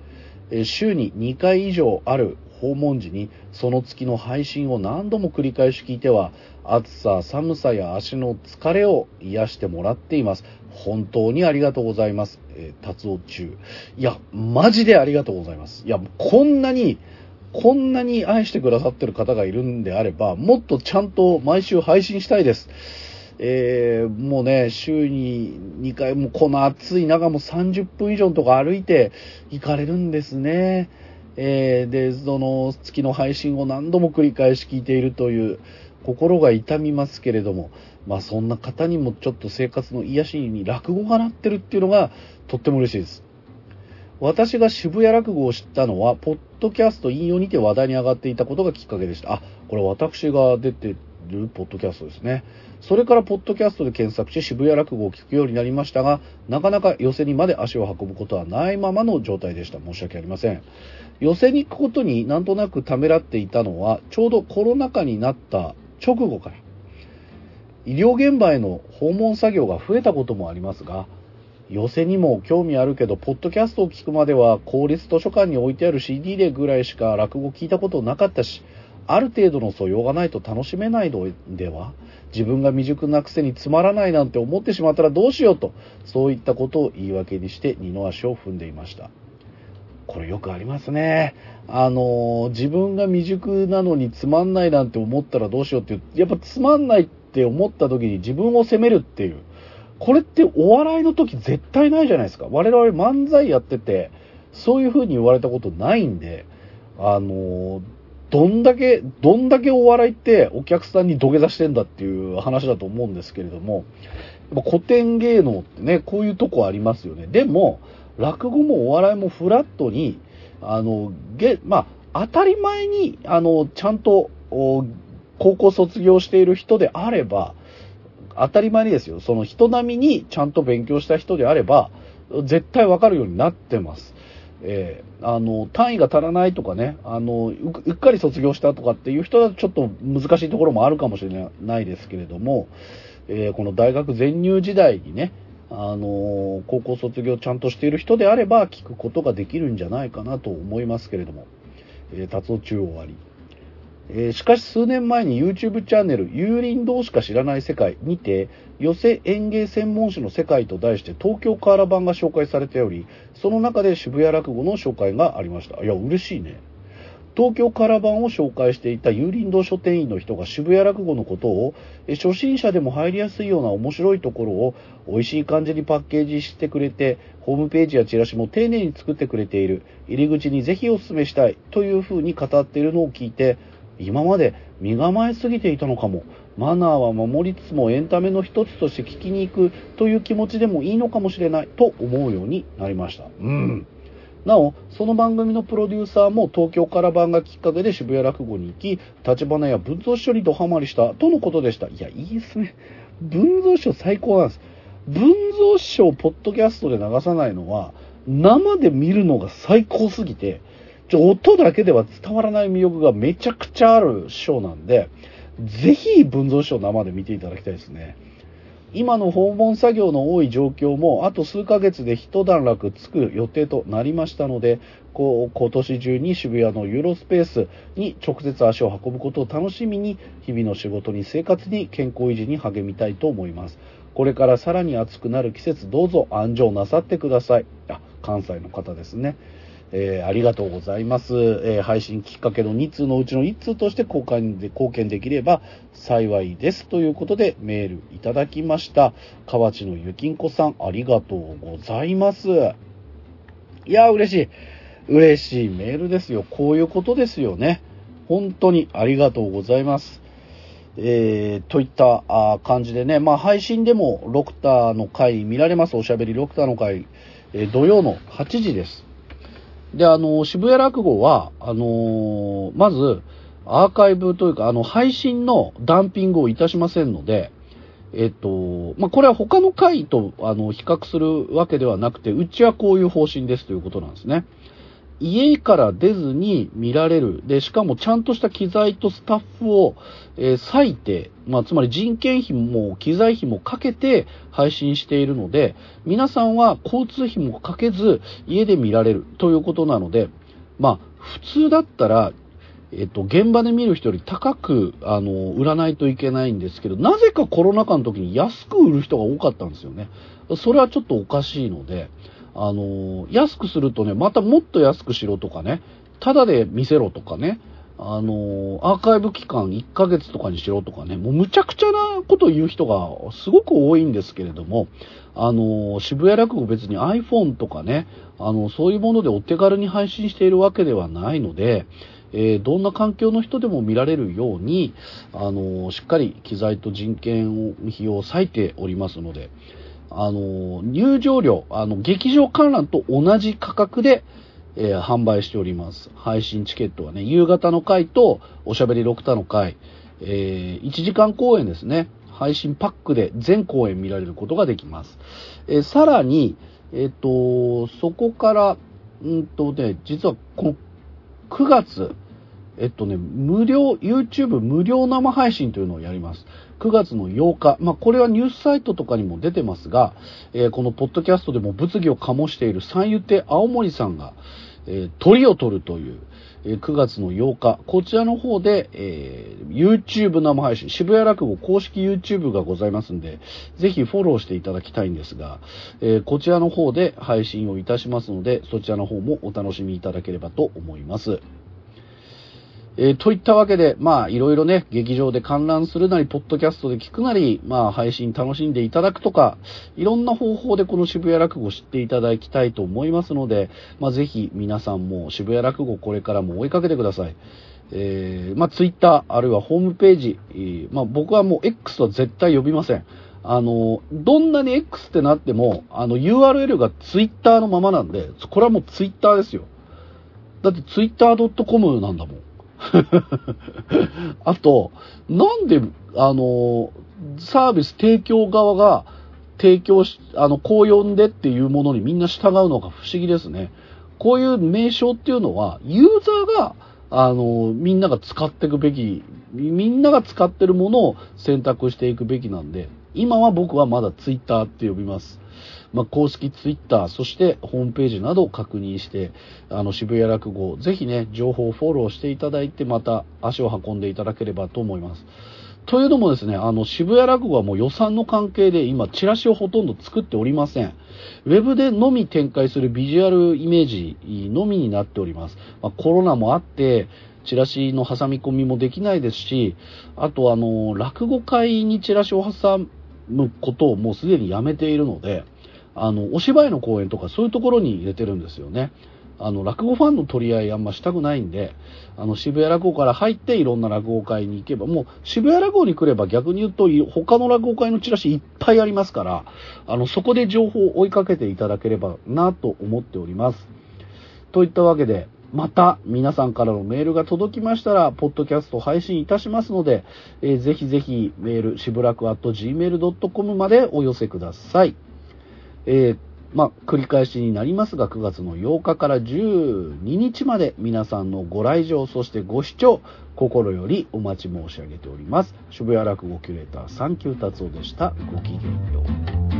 えー、週に2回以上ある訪問時にその月の配信を何度も繰り返し聞いては暑さ寒さや足の疲れを癒してもらっています。本当にありがとうございます、えー、達夫中。いやマジでありがとうございます。いやこんなにこんなに愛してくださってる方がいるんであればもっとちゃんと毎週配信したいです。えー、もうね、週に2回、もこの暑い中も30分以上とこ歩いて行かれるんですね。えー、で、その月の配信を何度も繰り返し聞いているという、心が痛みますけれども、まあそんな方にもちょっと生活の癒しに落語がなってるっていうのがとっても嬉しいです。私が渋谷落語を知ったのは、ポッドキャスト引用にて話題に上がっていたことがきっかけでした。あ、これ私が出てるポッドキャストですね。それからポッドキャストで検索し渋谷落語を聞くようになりましたが、なかなか寄せにまで足を運ぶことはないままの状態でした。申し訳ありません。寄せに行くことになんとなくためらっていたのは、ちょうどコロナ禍になった直後から、医療現場への訪問作業が増えたこともありますが、寄せにも興味あるけど、ポッドキャストを聞くまでは公立図書館に置いてある CD でぐらいしか落語聞いたことなかったし、ある程度の素養がないと楽しめないのでは自分が未熟なくせにつまらないなんて思ってしまったらどうしようと、そういったことを言い訳にして二の足を踏んでいました。これよくありますね。あの、自分が未熟なのにつまんないなんて思ったらどうしようっていう、やっぱつまんないって思った時に自分を責めるっていう。これってお笑いの時絶対ないじゃないですか。我々漫才やってて、そういう風に言われたことないんで、あの、どんだけ、どんだけお笑いってお客さんに土下座してんだっていう話だと思うんですけれども、古典芸能ってね、こういうとこありますよね。でも、落語もお笑いもフラットに、あの、げ、まあ、当たり前に、あの、ちゃんと、高校卒業している人であれば、当たり前にですよ、その人並みにちゃんと勉強した人であれば、絶対わかるようになってます。えー、あの、単位が足らないとかね、あのう、っかり卒業したとかっていう人はちょっと難しいところもあるかもしれないですけれども、えー、この大学全入時代にね、あの高校卒業ちゃんとしている人であれば聞くことができるんじゃないかなと思いますけれども、えー、達夫中央あり。えー、しかし数年前に YouTube チャンネル、有林堂しか知らない世界にて、寄せ演芸専門誌の世界と題して東京カーラ版が紹介されており、その中で渋谷落語の紹介がありました。いや、嬉しいね。東京カラバンを紹介していた有林堂書店員の人が渋谷落語のことを、初心者でも入りやすいような面白いところを美味しい感じにパッケージしてくれて、ホームページやチラシも丁寧に作ってくれている、入り口にぜひお勧めしたいというふうに語っているのを聞いて、今まで身構えすぎていたのかも。マナーは守りつつもエンタメの一つとして聞きに行くという気持ちでもいいのかもしれないと思うようになりました。うん。なお、その番組のプロデューサーも東京から版がきっかけで渋谷落語に行き、立花や文蔵師匠にドハマりしたとのことでした。いや、いいですね。文蔵師匠最高なんです。文蔵師匠をポッドキャストで流さないのは、生で見るのが最高すぎて、ちょ音だけでは伝わらない魅力がめちゃくちゃある師匠なんで、ぜひ文蔵師匠生で見ていただきたいですね。今の訪問作業の多い状況も、あと数ヶ月で一段落つく予定となりましたので、こう今年中に渋谷のユーロスペースに直接足を運ぶことを楽しみに、日々の仕事に生活に健康維持に励みたいと思います。これからさらに暑くなる季節、どうぞ安城なさってください。あ、関西の方ですね。えー、ありがとうございます。えー、配信きっかけの2通のうちの1通として交換で貢献できれば幸いです。ということでメールいただきました。河内のゆきんこさん、ありがとうございます。いや、嬉しい。嬉しいメールですよ。こういうことですよね。本当にありがとうございます。えー、といったあ感じでね、まあ配信でもロクターの回見られます。おしゃべりロクターの回、えー、土曜の8時です。で、あの、渋谷落語は、あのまず、アーカイブというか、あの、配信のダンピングをいたしませんので、えっと、まあ、これは他の回と、あの、比較するわけではなくて、うちはこういう方針ですということなんですね。家から出ずに見られる。で、しかもちゃんとした機材とスタッフを、えー、割いて、まあ、つまり人件費も機材費もかけて配信しているので、皆さんは交通費もかけず家で見られるということなので、まあ、普通だったら、えっと、現場で見る人より高く、あの、売らないといけないんですけど、なぜかコロナ禍の時に安く売る人が多かったんですよね。それはちょっとおかしいので、あの、安くするとね、またもっと安くしろとかね、ただで見せろとかね、あの、アーカイブ期間1ヶ月とかにしろとかね、もうむちゃくちゃなことを言う人がすごく多いんですけれども、あの、渋谷落語別に iPhone とかね、あの、そういうものでお手軽に配信しているわけではないので、えー、どんな環境の人でも見られるように、あの、しっかり機材と人件費を割いておりますので、あの、入場料、あの、劇場観覧と同じ価格で、えー、販売しております。配信チケットはね、夕方の回とおしゃべり6タの回、えー、1時間公演ですね。配信パックで全公演見られることができます。えー、さらに、えっ、と、そこから、んとね、実はこの9月、えっとね、無料、YouTube 無料生配信というのをやります。9月の8日。まあ、これはニュースサイトとかにも出てますが、えー、このポッドキャストでも物議を醸している三遊亭青森さんが、えー、鳥を取るという、えー、9月の8日、こちらの方で、えー、YouTube 生配信、渋谷落語公式 YouTube がございますんで、ぜひフォローしていただきたいんですが、え、こちらの方で配信をいたしますので、そちらの方もお楽しみいただければと思います。えー、といったわけで、まあ、いろいろね、劇場で観覧するなり、ポッドキャストで聞くなり、まあ、配信楽しんでいただくとか、いろんな方法でこの渋谷落語を知っていただきたいと思いますので、まあ、ぜひ皆さんも渋谷落語これからも追いかけてください。えー、まあ、ツイッター、あるいはホームページ、えー、まあ、僕はもう X は絶対呼びません。あの、どんなに X ってなっても、あの URL がツイッターのままなんで、これはもうツイッターですよ。だってツイッター .com なんだもん。[LAUGHS] あと、なんで、あの、サービス提供側が提供し、あの、こう呼んでっていうものにみんな従うのが不思議ですね。こういう名称っていうのは、ユーザーが、あの、みんなが使っていくべき、みんなが使ってるものを選択していくべきなんで、今は僕はまだツイッターって呼びます。まあ、公式ツイッター、そしてホームページなどを確認して、あの、渋谷落語、ぜひね、情報をフォローしていただいて、また足を運んでいただければと思います。というのもですね、あの、渋谷落語はもう予算の関係で今、チラシをほとんど作っておりません。ウェブでのみ展開するビジュアルイメージのみになっております。まあ、コロナもあって、チラシの挟み込みもできないですし、あとあの、落語会にチラシを挟むことをもうすでにやめているので、あの、お芝居の公演とかそういうところに入れてるんですよね。あの、落語ファンの取り合いあんましたくないんで、あの、渋谷落語から入っていろんな落語会に行けば、もう渋谷落語に来れば逆に言うと、他の落語会のチラシいっぱいありますから、あの、そこで情報を追いかけていただければなと思っております。といったわけで、また皆さんからのメールが届きましたら、ポッドキャスト配信いたしますので、えー、ぜひぜひメール、しぶらく gmail.com までお寄せください。えー、まあ、繰り返しになりますが、9月の8日から12日まで皆さんのご来場、そしてご視聴、心よりお待ち申し上げております。渋谷落語キュレーター、サンキュー達夫でした。ごきげんよう。